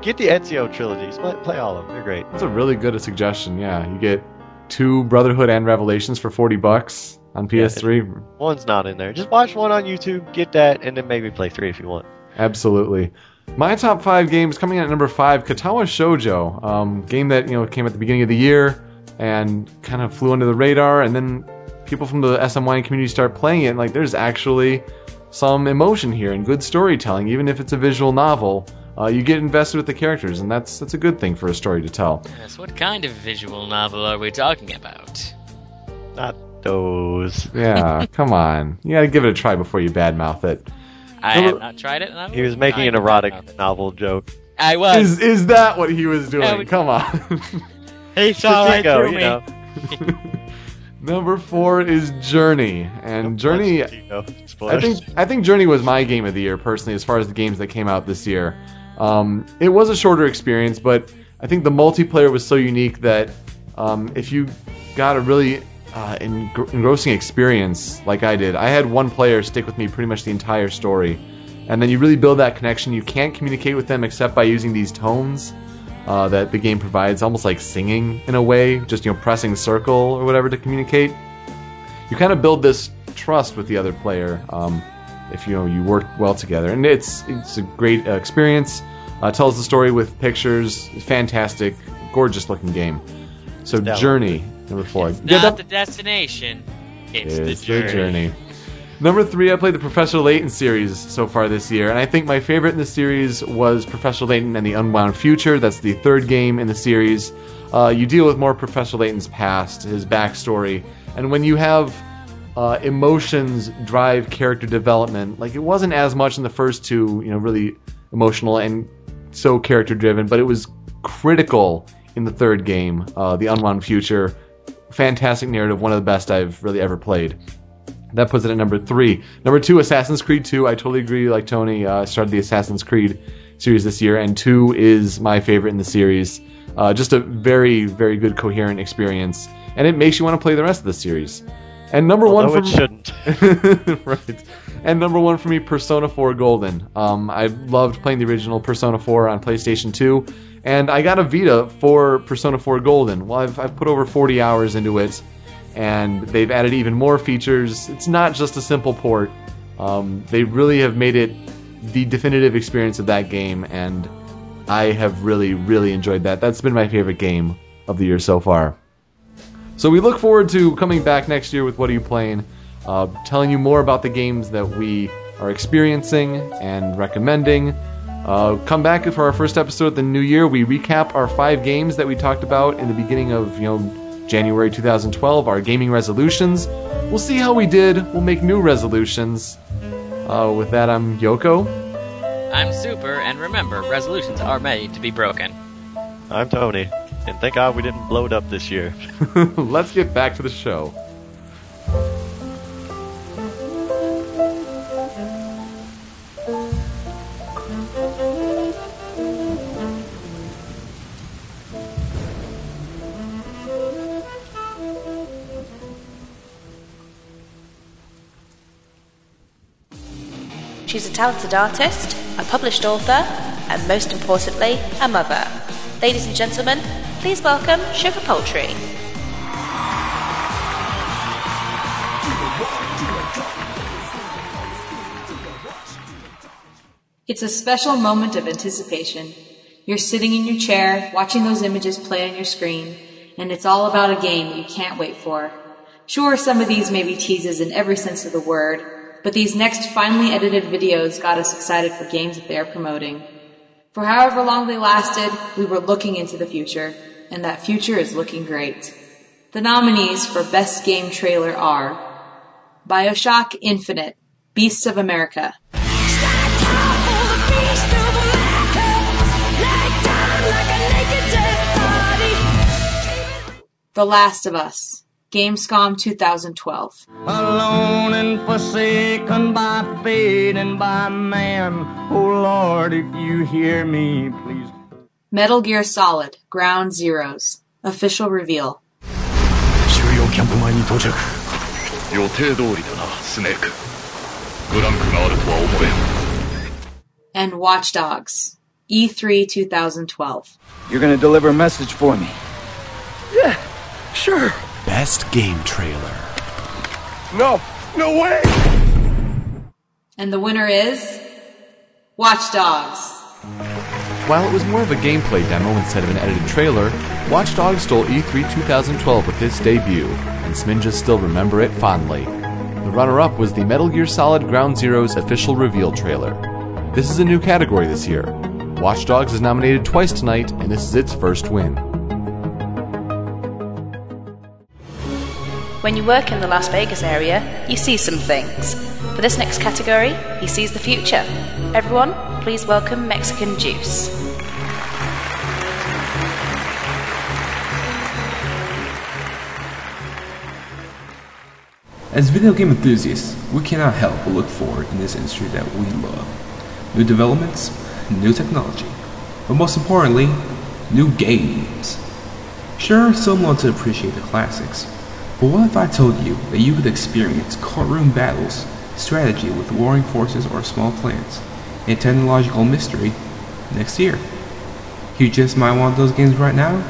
S3: Get the Ezio trilogies. Play, play all of them. They're great.
S2: That's a really good suggestion. Yeah, you get two Brotherhood and Revelations for forty bucks on PS3.
S3: One's not in there. Just watch one on YouTube, get that, and then maybe play three if you want.
S2: Absolutely. My top five games coming in at number five, Katawa Shoujo, um, game that you know came at the beginning of the year and kind of flew under the radar, and then people from the SMY community start playing it, and like there's actually some emotion here and good storytelling, even if it's a visual novel. Uh, you get invested with the characters, and that's that's a good thing for a story to tell.
S1: Yes, what kind of visual novel are we talking about?
S3: Not those.
S2: Yeah, come on, you gotta give it a try before you badmouth it.
S1: I have not tried it. And
S3: He was making an erotic novel joke.
S1: I was.
S2: Is is that what he was doing?
S1: Yeah, we-
S2: Come on.
S1: hey, saw right
S3: Chico,
S1: through
S3: you
S1: me.
S3: know.
S2: Number four is Journey, and Journey.
S3: Chico.
S2: I think I think Journey was my game of the year personally, as far as the games that came out this year. Um, it was a shorter experience, but I think the multiplayer was so unique that um, if you got a really uh, engrossing experience like I did, I had one player stick with me pretty much the entire story, and then you really build that connection. You can't communicate with them except by using these tones. Uh, that the game provides, almost like singing in a way, just you know pressing circle or whatever to communicate. You kind of build this trust with the other player um, if you know you work well together, and it's it's a great uh, experience. Uh, tells the story with pictures, fantastic, gorgeous looking game. So
S1: Stellar.
S2: Journey number four.
S1: It's
S2: Yeah,
S1: not
S2: that-
S1: the destination. It's,
S2: it's
S1: the journey.
S2: Number three, I played the Professor Layton series so far this year, and I think my favorite in the series was Professor Layton and the Unwound Future. That's the third game in the series. Uh, you deal with more Professor Layton's past, his backstory, and when you have uh, emotions drive character development, like it wasn't as much in the first two, you know, really emotional and so character driven, but it was critical in the third game, uh, the Unwound Future. Fantastic narrative, one of the best I've really ever played. That puts it at number three. Number two, Assassin's Creed 2. I totally agree, like Tony. Uh, I started the Assassin's Creed series this year, and 2 is my favorite in the series. Uh, just a very, very good, coherent experience, and it makes you want to play the rest of the series. And number one
S3: Although
S2: for
S3: it shouldn't.
S2: right. And number one for me, Persona 4 Golden. Um, I loved playing the original Persona 4 on PlayStation 2, and I got a Vita for Persona 4 Golden. Well, I've, I've put over 40 hours into it, and they've added even more features. It's not just a simple port. Um, they really have made it the definitive experience of that game, and I have really, really enjoyed that. That's been my favorite game of the year so far. So we look forward to coming back next year with What Are You Playing? Uh, telling you more about the games that we are experiencing and recommending. Uh, come back for our first episode of the new year. We recap our five games that we talked about in the beginning of you know January 2012. Our gaming resolutions. We'll see how we did. We'll make new resolutions. Uh, with that, I'm Yoko.
S1: I'm super, and remember, resolutions are made to be broken.
S3: I'm Tony, and thank God we didn't blow it up this year.
S2: Let's get back to the show.
S4: She's a talented artist, a published author, and most importantly, a mother. Ladies and gentlemen, please welcome Sugar Poultry.
S56: It's a special moment of anticipation. You're sitting in your chair, watching those images play on your screen, and it's all about a game you can't wait for. Sure, some of these may be teases in every sense of the word, but these next finely edited videos got us excited for games that they are promoting. For however long they lasted, we were looking into the future, and that future is looking great. The nominees for Best Game Trailer are Bioshock Infinite, Beasts of America, The Last of Us, Gamescom 2012.
S57: Alone and forsaken by fate and by man. Oh Lord, if you hear me, please.
S56: Metal Gear Solid, Ground Zeroes, official reveal.
S58: 収容キャンプ前に到着予定通りだなスネークブランクがあるとは思えん
S56: and Watch Dogs, E3 2012.
S58: You're gonna deliver a message for me
S57: Yeah, sure.
S14: Best game trailer.
S57: No, no way!
S56: And the winner is Watch Dogs.
S2: While it was more of a gameplay demo instead of an edited trailer, Watch Dogs stole E3 2012 with its debut, and Sminjas still remember it fondly. The runner up was the Metal Gear Solid Ground Zeroes official reveal trailer. This is a new category this year. Watch Dogs is nominated twice tonight, and this is its first win.
S4: When you work in the Las Vegas area, you see some things. For this next category, he sees the future. Everyone, please welcome Mexican Juice.
S59: As video game enthusiasts, we cannot help but look forward in this industry that we love. New developments, new technology, but most importantly, new games. Sure, some want to appreciate the classics, but what if I told you that you could experience courtroom battles, strategy with warring forces or small clans, and technological mystery next year? You just might want those games right now,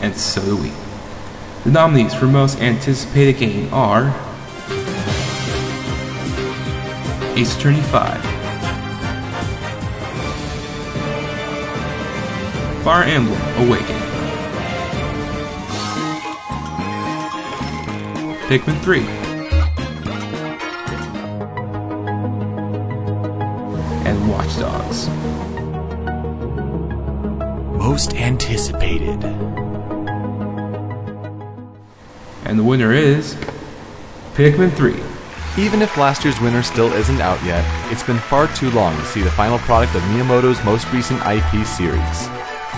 S59: and so do we. The nominees for most anticipated game are Ace Attorney 5, Fire Emblem Awakening, Pikmin 3, and Watch Dogs.
S14: Most anticipated.
S59: And the winner is Pikmin 3.
S2: Even if last year's winner still isn't out yet, it's been far too long to see the final product of Miyamoto's most recent IP series.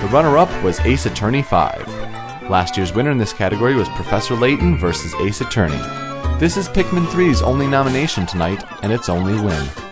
S2: The runner up was Ace Attorney 5. Last year's winner in this category was Professor Layton versus Ace Attorney. This is Pikmin 3's only nomination tonight, and its only win.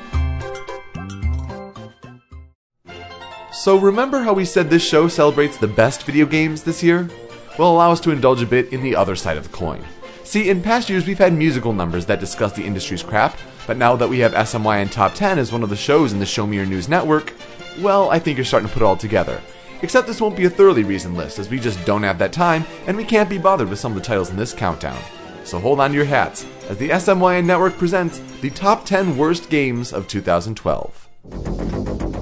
S2: So, remember how we said this show celebrates the best video games this year? Well, allow us to indulge a bit in the other side of the coin. See, in past years we've had musical numbers that discuss the industry's crap, but now that we have SMYN Top 10 as one of the shows in the Show Me Your News network, well, I think you're starting to put it all together. Except this won't be a thoroughly reasoned list, as we just don't have that time, and we can't be bothered with some of the titles in this countdown. So hold on to your hats, as the SMYN network presents the top 10 worst games of 2012.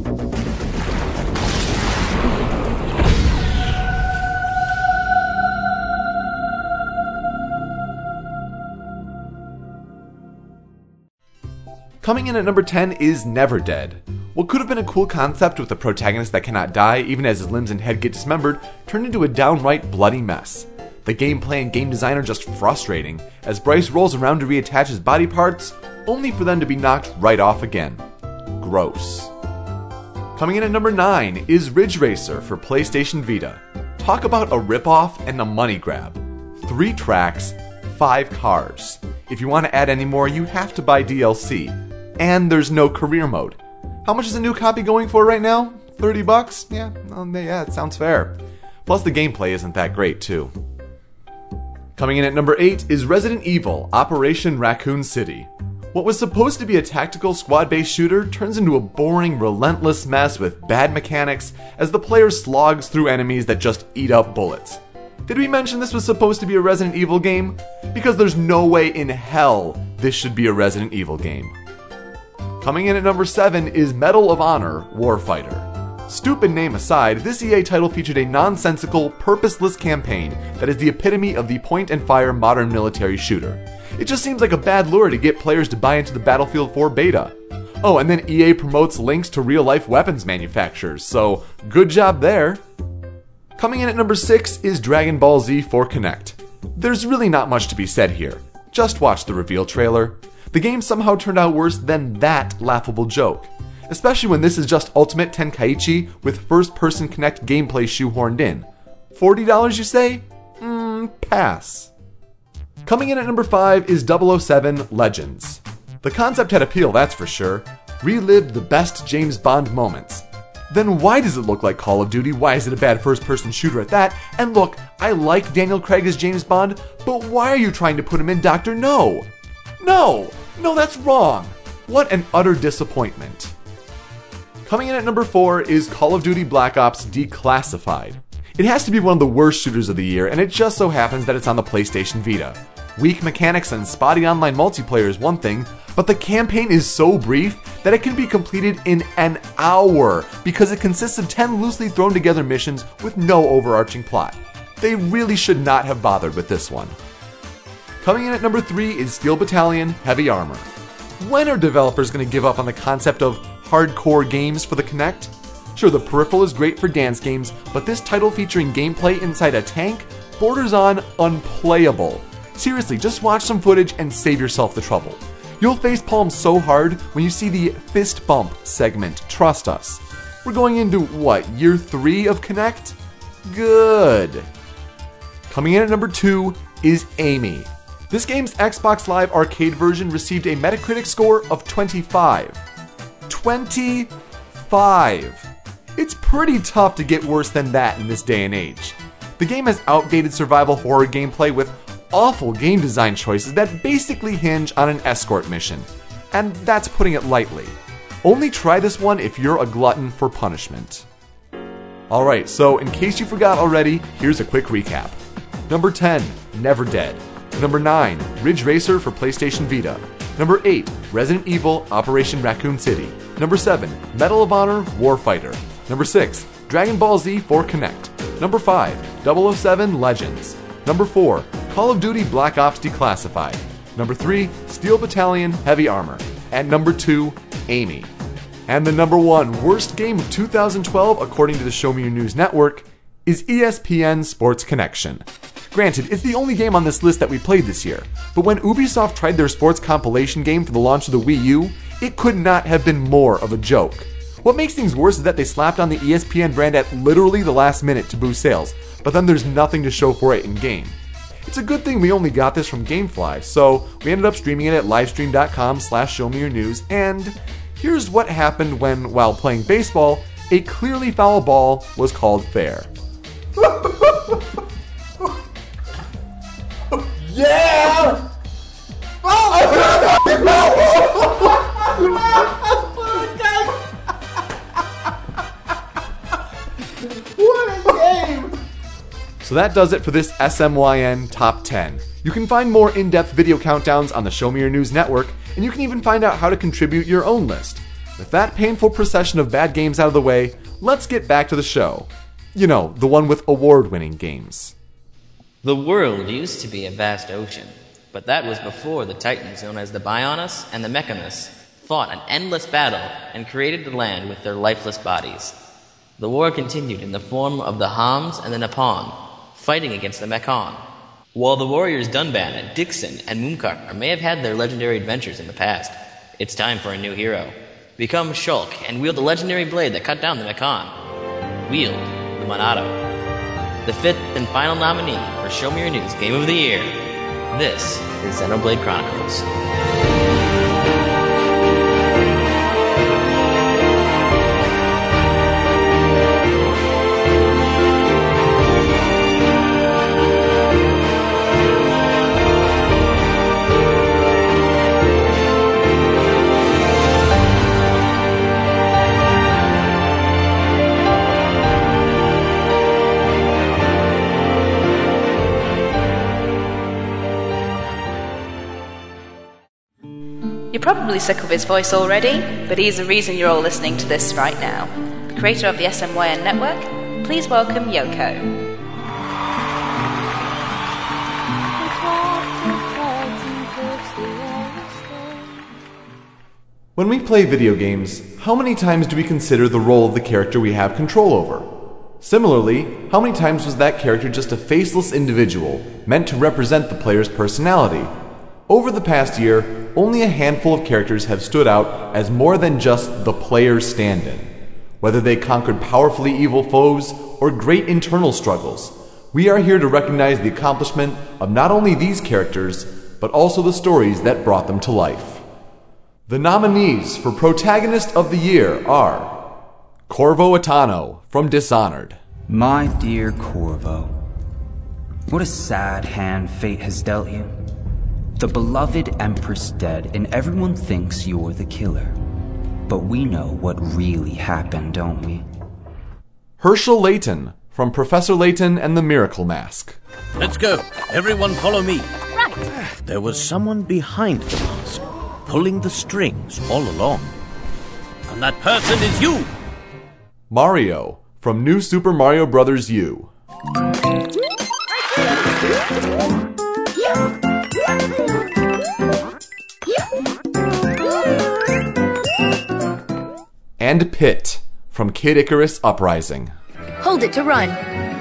S2: Coming in at number 10 is Never Dead. What could have been a cool concept with a protagonist that cannot die even as his limbs and head get dismembered turned into a downright bloody mess. The gameplay and game design are just frustrating, as Bryce rolls around to reattach his body parts, only for them to be knocked right off again. Gross. Coming in at number 9 is Ridge Racer for PlayStation Vita. Talk about a ripoff and a money grab. Three tracks, five cars. If you want to add any more, you have to buy DLC. And there's no career mode. How much is a new copy going for right now? 30 bucks? Yeah, um, well, yeah, it sounds fair. Plus, the gameplay isn't that great, too. Coming in at number 8 is Resident Evil Operation Raccoon City. What was supposed to be a tactical squad based shooter turns into a boring, relentless mess with bad mechanics as the player slogs through enemies that just eat up bullets. Did we mention this was supposed to be a Resident Evil game? Because there's no way in hell this should be a Resident Evil game. Coming in at number 7 is Medal of Honor Warfighter. Stupid name aside, this EA title featured a nonsensical, purposeless campaign that is the epitome of the point and fire modern military shooter. It just seems like a bad lure to get players to buy into the Battlefield 4 beta. Oh, and then EA promotes links to real life weapons manufacturers, so good job there. Coming in at number 6 is Dragon Ball Z for Kinect. There's really not much to be said here. Just watch the reveal trailer. The game somehow turned out worse than that laughable joke. Especially when this is just Ultimate Tenkaichi with first person Kinect gameplay shoehorned in. $40 you say? Mmm, pass. Coming in at number 5 is 007 Legends. The concept had appeal, that's for sure. Relived the best James Bond moments. Then why does it look like Call of Duty? Why is it a bad first person shooter at that? And look, I like Daniel Craig as James Bond, but why are you trying to put him in Doctor No? No! No, that's wrong! What an utter disappointment. Coming in at number 4 is Call of Duty Black Ops Declassified. It has to be one of the worst shooters of the year, and it just so happens that it's on the PlayStation Vita. Weak mechanics and spotty online multiplayer is one thing, but the campaign is so brief that it can be completed in an hour because it consists of 10 loosely thrown together missions with no overarching plot. They really should not have bothered with this one. Coming in at number 3 is Steel Battalion Heavy Armor. When are developers going to give up on the concept of hardcore games for the Kinect? Sure, the peripheral is great for dance games, but this title featuring gameplay inside a tank borders on unplayable. Seriously, just watch some footage and save yourself the trouble. You'll face palm so hard when you see the fist bump segment, trust us. We're going into what, year 3 of Kinect? Good. Coming in at number 2 is Amy. This game's Xbox Live Arcade version received a Metacritic score of 25. 25! It's pretty tough to get worse than that in this day and age. The game has outdated survival horror gameplay with awful game design choices that basically hinge on an escort mission. And that's putting it lightly. Only try this one if you're a glutton for punishment. Alright, so in case you forgot already, here's a quick recap. Number 10, Never Dead. Number 9, Ridge Racer for PlayStation Vita. Number 8, Resident Evil Operation Raccoon City. Number 7, Medal of Honor Warfighter. Number 6, Dragon Ball Z for Kinect. Number 5, 007 Legends. Number 4, Call of Duty Black Ops Declassified. Number 3, Steel Battalion Heavy Armor. And number 2, Amy. And the number one worst game of 2012, according to the Show Me Your News Network, is ESPN Sports Connection. Granted, it's the only game on this list that we played this year, but when Ubisoft tried their sports compilation game for the launch of the Wii U, it could not have been more of a joke. What makes things worse is that they slapped on the ESPN brand at literally the last minute to boost sales, but then there's nothing to show for it in game. It's a good thing we only got this from Gamefly, so we ended up streaming it at livestream.com slash showmeyournews, and here's what happened when, while playing baseball, a clearly foul ball was called fair.
S8: Yeah! what a game!
S2: So that does it for this SMYN Top 10. You can find more in depth video countdowns on the Show Me Your News network, and you can even find out how to contribute your own list. With that painful procession of bad games out of the way, let's get back to the show. You know, the one with award winning games.
S1: The world used to be a vast ocean, but that was before the titans known as the Bionis and the Mechonis fought an endless battle and created the land with their lifeless bodies. The war continued in the form of the Homs and the Nopon, fighting against the Mechon. While the warriors Dunban, Dickson, and Mumkhar may have had their legendary adventures in the past, it's time for a new hero. Become Shulk and wield the legendary blade that cut down the Mechon. Wield the Monado the fifth and final nominee Show Me Your News Game of the Year. This is Xenoblade Chronicles.
S4: You're probably sick of his voice already, but he's the reason you're all listening to this right now. Creator of the SMYN network, please welcome Yoko.
S2: When we play video games, how many times do we consider the role of the character we have control over? Similarly, how many times was that character just a faceless individual meant to represent the player's personality? Over the past year, only a handful of characters have stood out as more than just the player's stand in. Whether they conquered powerfully evil foes or great internal struggles, we are here to recognize the accomplishment of not only these characters, but also the stories that brought them to life. The nominees for Protagonist of the Year are Corvo Attano from Dishonored.
S60: My dear Corvo, what a sad hand fate has dealt you. The beloved Empress dead, and everyone thinks you're the killer. But we know what really happened, don't we?
S2: Hershel Layton from Professor Layton and the Miracle Mask.
S61: Let's go. Everyone follow me.
S62: Right.
S61: There was someone behind the mask, pulling the strings all along. And that person is you!
S2: Mario from New Super Mario Bros. U. And Pit from Kid Icarus Uprising.
S62: Hold it to run.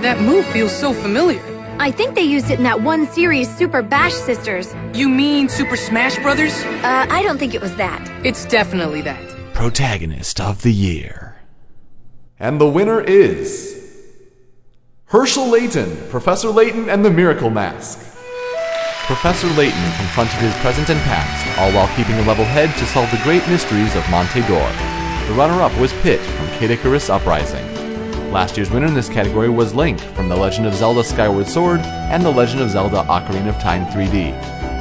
S63: That move feels so familiar.
S62: I think they used it in that one series, Super Bash Sisters.
S63: You mean Super Smash Brothers?
S62: Uh, I don't think it was that.
S63: It's definitely that.
S2: Protagonist of the Year. And the winner is. Hershel Layton, Professor Layton and the Miracle Mask. Professor Layton confronted his present and past, all while keeping a level head to solve the great mysteries of Monte d'Or.
S64: The runner up was Pit from Kid Icarus Uprising. Last year's winner in this category was Link from The Legend of Zelda Skyward Sword and The Legend of Zelda Ocarina of Time 3D.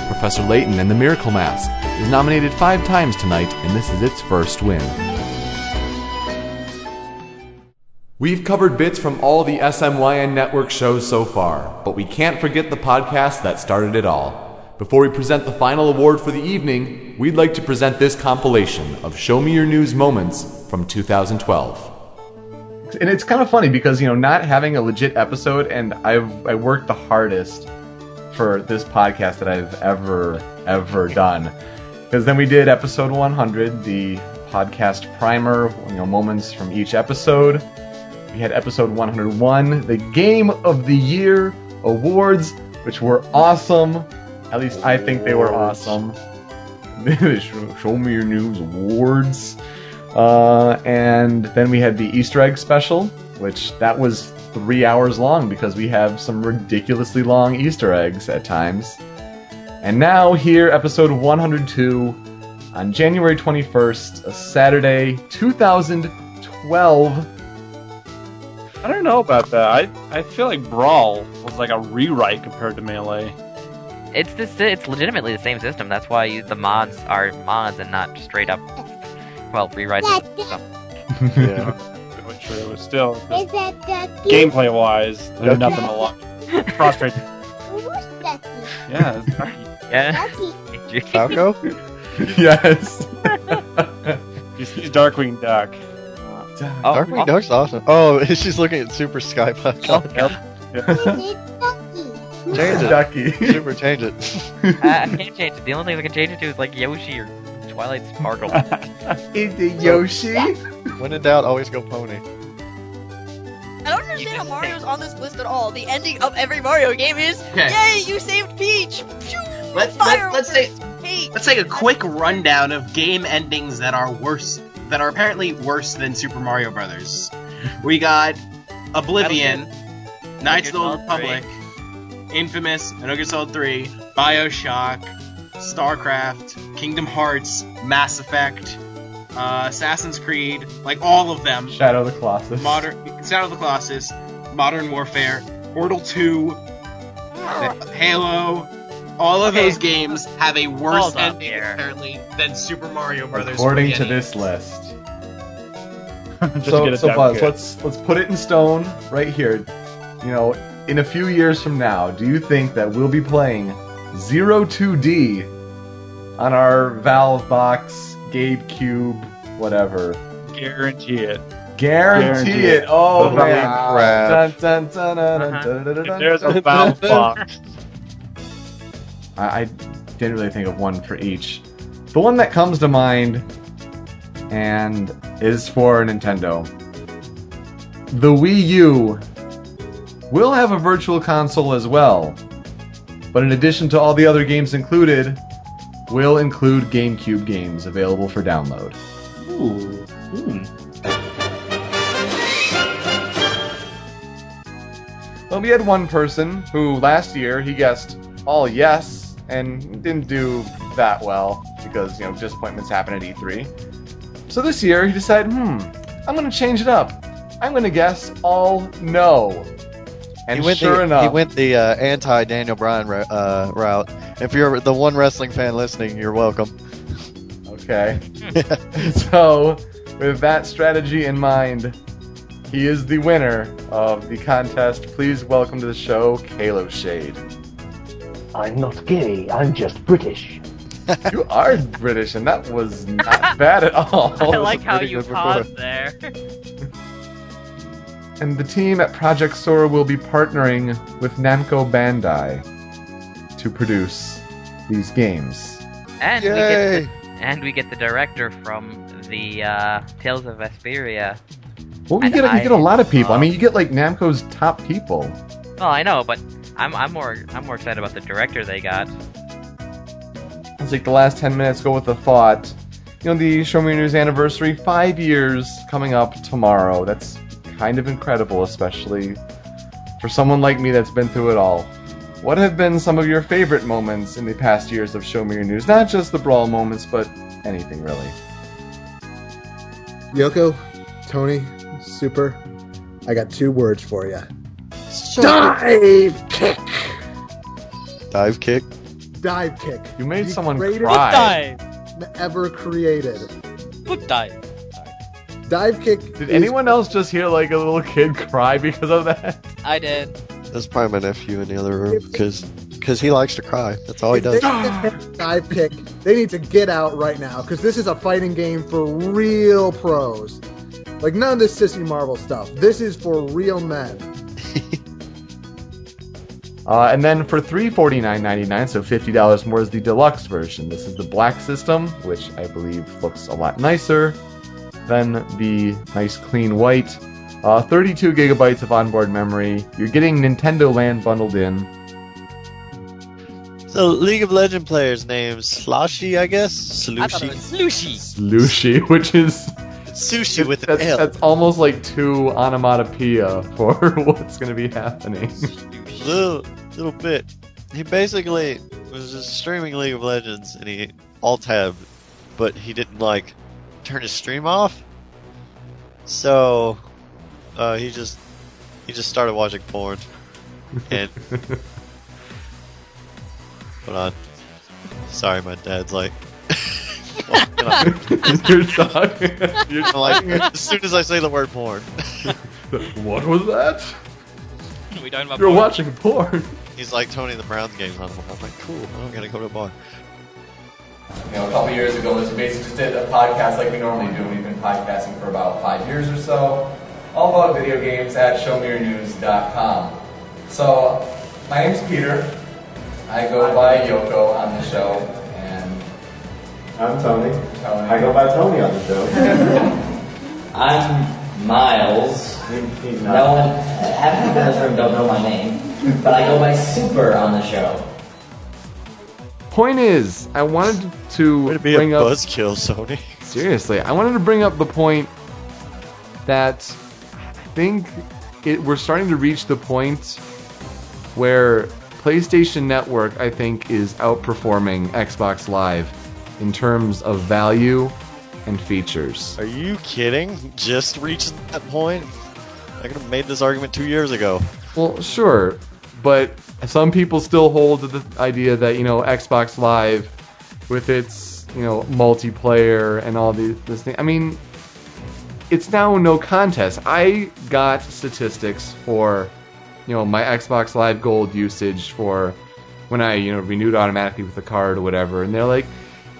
S64: Professor Layton and the Miracle Mask is nominated five times tonight, and this is its first win. We've covered bits from all the SMYN network shows so far, but we can't forget the podcast that started it all. Before we present the final award for the evening, we'd like to present this compilation of Show Me Your News moments from 2012.
S2: And it's kind of funny because, you know, not having a legit episode, and I've I worked the hardest for this podcast that I've ever, ever done. Because then we did episode 100, the podcast primer, you know, moments from each episode. We had episode 101, the Game of the Year awards, which were awesome. At least I think they were awesome. Show me your news awards. Uh, and then we had the Easter egg special, which that was three hours long because we have some ridiculously long Easter eggs at times. And now here, episode 102 on January 21st, a Saturday, 2012.
S65: I don't know about that. I I feel like Brawl was like a rewrite compared to Melee.
S1: It's this. It's legitimately the same system. That's why you, the mods are mods and not straight up, well, rewrites. of stuff.
S65: yeah, which uh, still gameplay wise, there's nothing a lot. Prostrate. Yeah, it's Ducky.
S1: Yeah.
S3: Falco?
S2: yes.
S65: He's, he's Darkwing Duck.
S1: Oh,
S3: Darkwing Duck's awesome. Oh, she's looking at Super Sky
S1: Oh,
S3: Change it.
S2: Ducky.
S3: Super, change it.
S1: I, I can't change it. The only thing I can change it to is like Yoshi or Twilight Sparkle.
S2: It's a Yoshi.
S3: When in doubt, always go pony.
S66: I don't understand how Mario's on this list at all. The ending of every Mario game is,
S67: Okay.
S66: "Yay, you saved Peach!" Phew,
S67: Let's
S66: fire
S67: let's, let's
S66: over
S67: take
S66: Peach.
S67: let's take a quick rundown of game endings that are worse that are apparently worse than Super Mario Brothers. We got Oblivion, Knights of the Old Republic, Infamous, Metal Gear Solid 3, BioShock, StarCraft, Kingdom Hearts, Mass Effect, uh, Assassin's Creed, like all of them.
S2: Shadow of the Colossus.
S67: Modern Shadow of the Colossus, Modern Warfare, Portal 2, Halo. All of
S1: Okay.
S67: those games have a worse
S1: Hold
S67: ending
S1: here.
S67: apparently than Super Mario Brothers.
S2: According to this list.
S65: Just
S2: so,
S65: get
S2: so
S65: down
S2: Buzz,
S65: good.
S2: let's let's put it in stone right here. You know, in a few years from now, do you think that we'll be playing Zero Two D on our Valve box, Gabe Cube, whatever?
S65: Guarantee it.
S2: Guarantee,
S65: Guarantee
S2: it.
S65: it.
S2: Oh man!
S3: crap.
S2: Dun, dun, dun, dun,
S1: uh-huh.
S2: dun, dun, dun,
S65: dun, there's a Valve box,
S2: I, I didn't really think of one for each. The one that comes to mind and is for Nintendo. The Wii U will have a virtual console as well, but in addition to all the other games included, will include GameCube games available for download.
S67: Ooh. Hmm.
S2: Well, we had one person who last year he guessed all yes and didn't do that well because you know disappointments happen at E3. So this year he decided, hmm, I'm gonna change it up. I'm gonna guess all no. And
S3: he went
S2: sure
S3: the,
S2: enough,
S3: he went the uh, anti Daniel Bryan ro- uh, route. If you're the one wrestling fan listening, you're welcome.
S2: Okay. so, with that strategy in mind, he is the winner of the contest. Please welcome to the show, Kalo Shade.
S68: I'm not gay, I'm just British.
S2: you are British, and that was not bad at all.
S1: I like how you paused there.
S2: And the team at Project Sora will be partnering with Namco Bandai to produce these games.
S1: And we
S3: Yay!
S1: get the, and we get the director from the uh, Tales of Vesperia.
S2: Well, you get a, you get a
S1: I
S2: lot of people. I mean, you get like Namco's top people.
S1: Well, I know, but I'm I'm more I'm more excited about the director they got.
S2: Let's take the last 10 minutes, go with the thought. You know, the Show Me News anniversary, five years coming up tomorrow. That's kind of incredible, especially for someone like me that's been through it all. What have been some of your favorite moments in the past years of Show Me Your News? Not just the brawl moments, but anything really.
S69: Yoko, Tony, Super, I got two words for you. Dive kick.
S3: Dive kick.
S69: Dive kick.
S2: You made
S69: The
S2: someone
S69: greatest
S2: cry.
S69: Ever created.
S70: Foot dive.
S69: Dive kick.
S2: Did anyone else just hear like a little kid cry because of that?
S70: I did.
S3: That's probably my nephew in the other room because he likes to cry. That's all he does.
S69: dive kick. They need to get out right now because this is a fighting game for real pros. Like none of this sissy Marvel stuff. This is for real men.
S2: Uh, and then for three forty nine ninety nine, so fifty dollars more, is the deluxe version. This is the black system, which I believe looks a lot nicer than the nice clean white. Uh, 32 gigabytes of onboard memory. You're getting Nintendo Land bundled in.
S3: So League of Legend players names Sloshy, I guess. Slushy.
S70: Slushy.
S2: Lucy, which is
S3: Sushi with an
S2: that's,
S3: L.
S2: that's almost like two onomatopoeia for what's going to be happening.
S3: little little bit. He basically was just streaming League of Legends and he alt tabbed, but he didn't like turn his stream off. So uh, he just he just started watching porn and hold on. Sorry, my dad's like.
S2: You're talking. You're
S3: like as soon as I say the word porn.
S2: what was that?
S70: We talking about
S2: You're
S70: porn?
S2: watching porn.
S3: He's like Tony the Browns games on. I'm like, cool. I'm gonna go to a bar.
S71: You know, a couple years ago, was basically just did a podcast like we normally do. We've been podcasting for about five years or so, all about video games at showmeyournews.com. So, my name's Peter. I go by Yoko on the show, and
S2: I'm Tony.
S71: Tony.
S2: I go by Tony on the show.
S1: I'm Miles.
S2: He's
S1: No one, half the people in this room don't know my name, but I go by Super on the show.
S2: Point is, I wanted to To
S3: be a
S2: bring up.
S3: buzzkill, Sony.
S2: Seriously, I wanted to bring up the point that I think it, we're starting to reach the point where PlayStation Network, I think, is outperforming Xbox Live in terms of value and features.
S3: Are you kidding? Just reached that point? I could have made this argument two years ago.
S2: Well, sure, but some people still hold to the idea that you know Xbox Live, with its you know multiplayer and all these this thing. I mean, it's now no contest. I got statistics for you know my Xbox Live Gold usage for when I you know renewed automatically with the card or whatever, and they're like.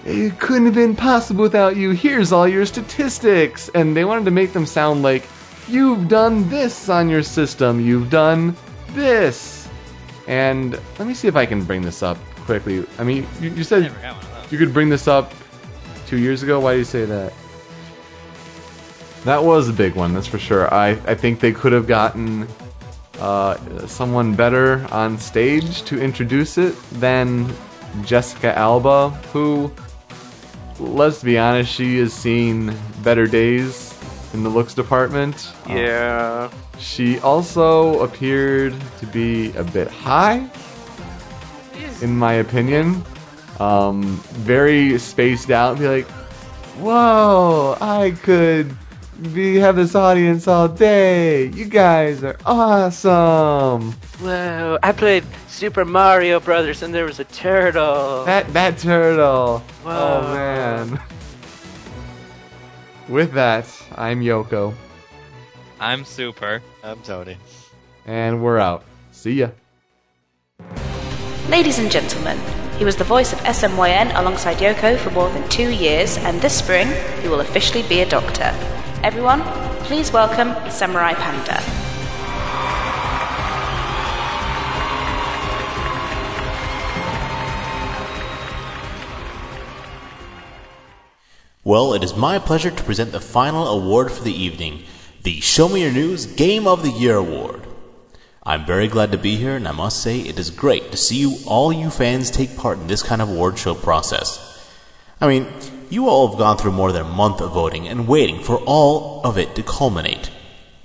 S2: It couldn't have been possible without you. Here's all your statistics. And they wanted to make them sound like you've done this on your system, you've done this. And let me see if I can bring this up quickly. I mean, you, you said you could bring this up two years ago. Why do you say that? That was a big one, that's for sure. I, I think they could have gotten uh, someone better on stage to introduce it than Jessica Alba, who, let's be honest, she has seen better days in the looks department.
S67: Yeah.
S2: She also appeared to be a bit high, in my opinion. Um, very spaced out. Be like, whoa, I could be have this audience all day. You guys are awesome.
S72: Whoa, I played Super Mario Brothers and there was a turtle.
S2: That that turtle.
S72: Whoa.
S2: Oh man. With that, I'm Yoko,
S70: I'm super.
S3: I'm Tony.
S2: and we're out. See ya.
S4: Ladies and gentlemen, he was the voice of SMYN alongside Yoko for more than two years, and this spring he will officially be a doctor. Everyone, please welcome Samurai Panda.
S73: Well, it is my pleasure to present the final award for the evening the Show Me Your News Game of the Year Award. I'm very glad to be here, and I must say it is great to see you, all you fans, take part in this kind of award show process. I mean, you all have gone through more than a month of voting and waiting for all of it to culminate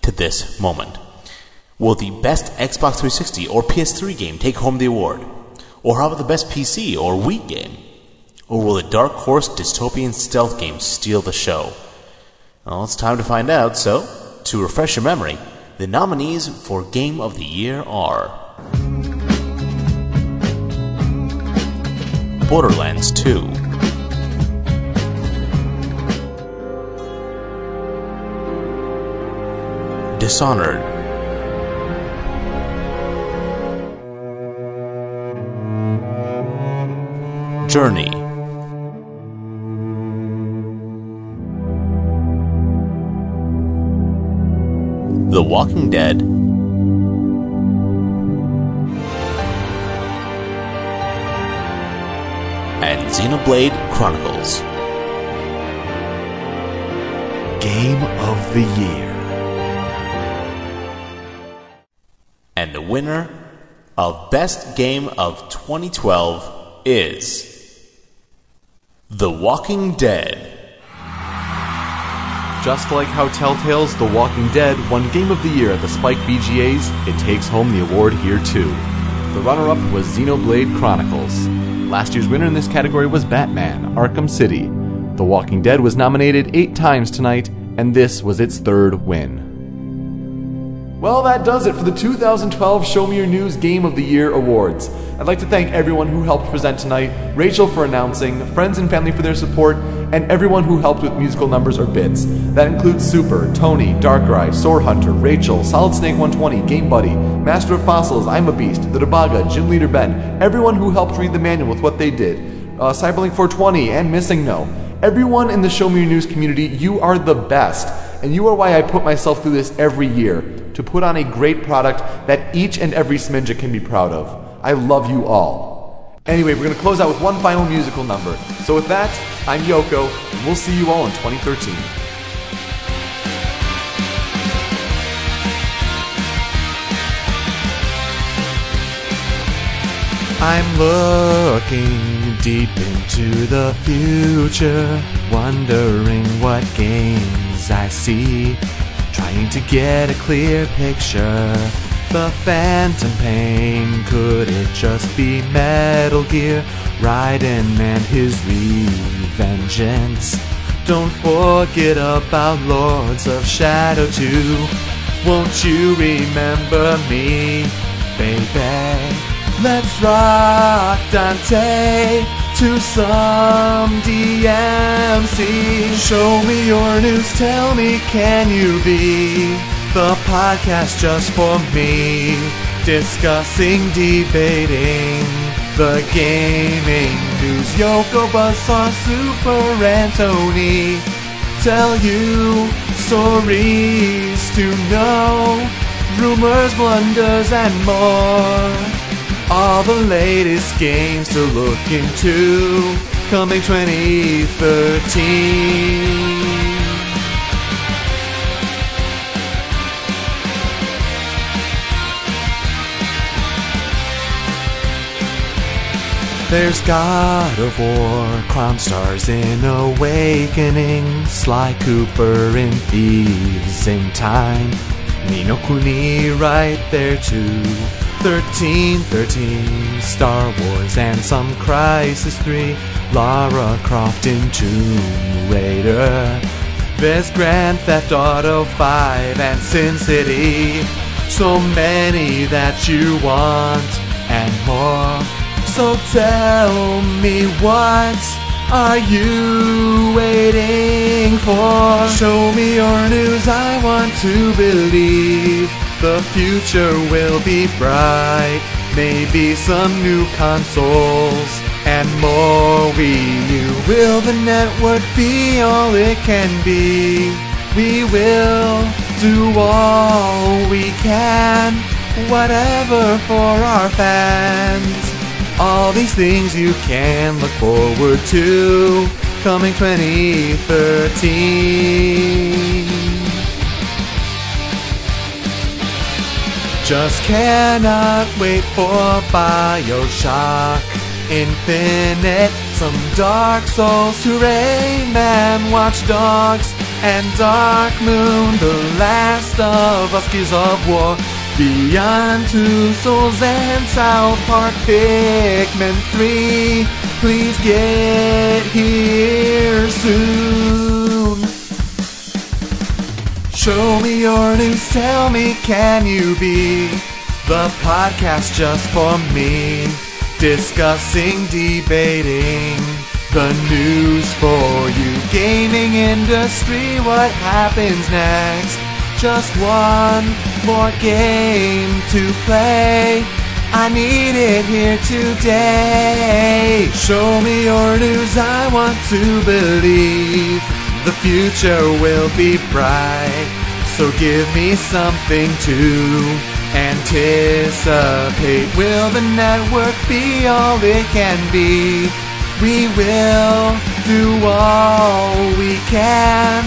S73: to this moment. Will the best Xbox 360 or PS3 game take home the award? Or how about the best PC or Wii game? Or will the Dark Horse dystopian stealth game steal the show? Well, it's time to find out, so, to refresh your memory, the nominees for Game of the Year are Borderlands 2, Dishonored, Journey, The Walking Dead, and Xenoblade Chronicles.
S2: Game of the Year.
S73: And the winner of Best Game of 2012 is The Walking Dead.
S74: Just like how Telltale's The Walking Dead won Game of the Year at the Spike VGAs, it takes home the award here too. The runner up was Xenoblade Chronicles. Last year's winner in this category was Batman Arkham City. The Walking Dead was nominated eight times tonight, and this was its third win. Well, that does it for the 2012 Show Me Your News Game of the Year Awards. I'd like to thank everyone who helped present tonight, Rachel for announcing, friends and family for their support, and everyone who helped with musical numbers or bits. That includes Super, Tony, Darkrai, Sword Hunter, Rachel, Solid Snake 120, Game Buddy, Master of Fossils, I'm a Beast, The Debaga, Gym Leader Ben, everyone who helped read the manual with what they did, uh, Cyberlink 420, and Missing No. Everyone in the Show Me Your News community, you are the best. And you are why I put myself through this every year to put on a great product that each and every Smidja can be proud of. I love you all. Anyway, we're going to close out with one final musical number. So, with that, I'm Yoko, and we'll see you all in 2013.
S2: I'm looking deep into the future, wondering what games I see. Trying to get a clear picture. The phantom pain, could it just be Metal Gear? Raiden and his revengeance. Don't forget about Lords of Shadow 2. Won't you remember me, baby? Let's rock Dante to some DMC. Show me your news, tell me, can you be the podcast just for me? Discussing, debating the gaming news. Yoko, Buzzsaw, Super, and Tony tell you stories to know, rumors, blunders, and more. All the latest games to look into coming 2013. There's God of War, Clown Stars in Awakening, Sly Cooper in Thieves in Time, Ni no Kuni right there too. 13, 13, Star Wars and some Crysis 3, Lara Croft in Tomb Raider. There's Grand Theft Auto 5 and SimCity. So many that you want and more. So tell me what are you waiting for? Show me your news, I want to believe the future will be bright. Maybe some new consoles and more Wii U. Will the network be all it can be? We will do all we can, whatever for our fans. All these things you can look forward to coming 2013. Just cannot wait for Bioshock Infinite, some Dark Souls to Rayman, Watch Dogs, and Dark Moon, The Last of Us, Gears of War, Beyond Two Souls and South Park, Pikmin 3. Please get here soon. Show me your news, tell me, can you be the podcast just for me? Discussing, debating the news for you. Gaming industry, what happens next? Just one more game to play. I need it here today. Show me your news, I want to believe the future will be bright. So give me something to anticipate. Will the network be all it can be? We will do all we can,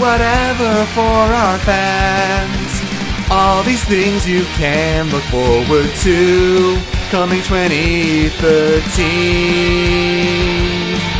S2: whatever for our fans. All these things you can look forward to coming 2013.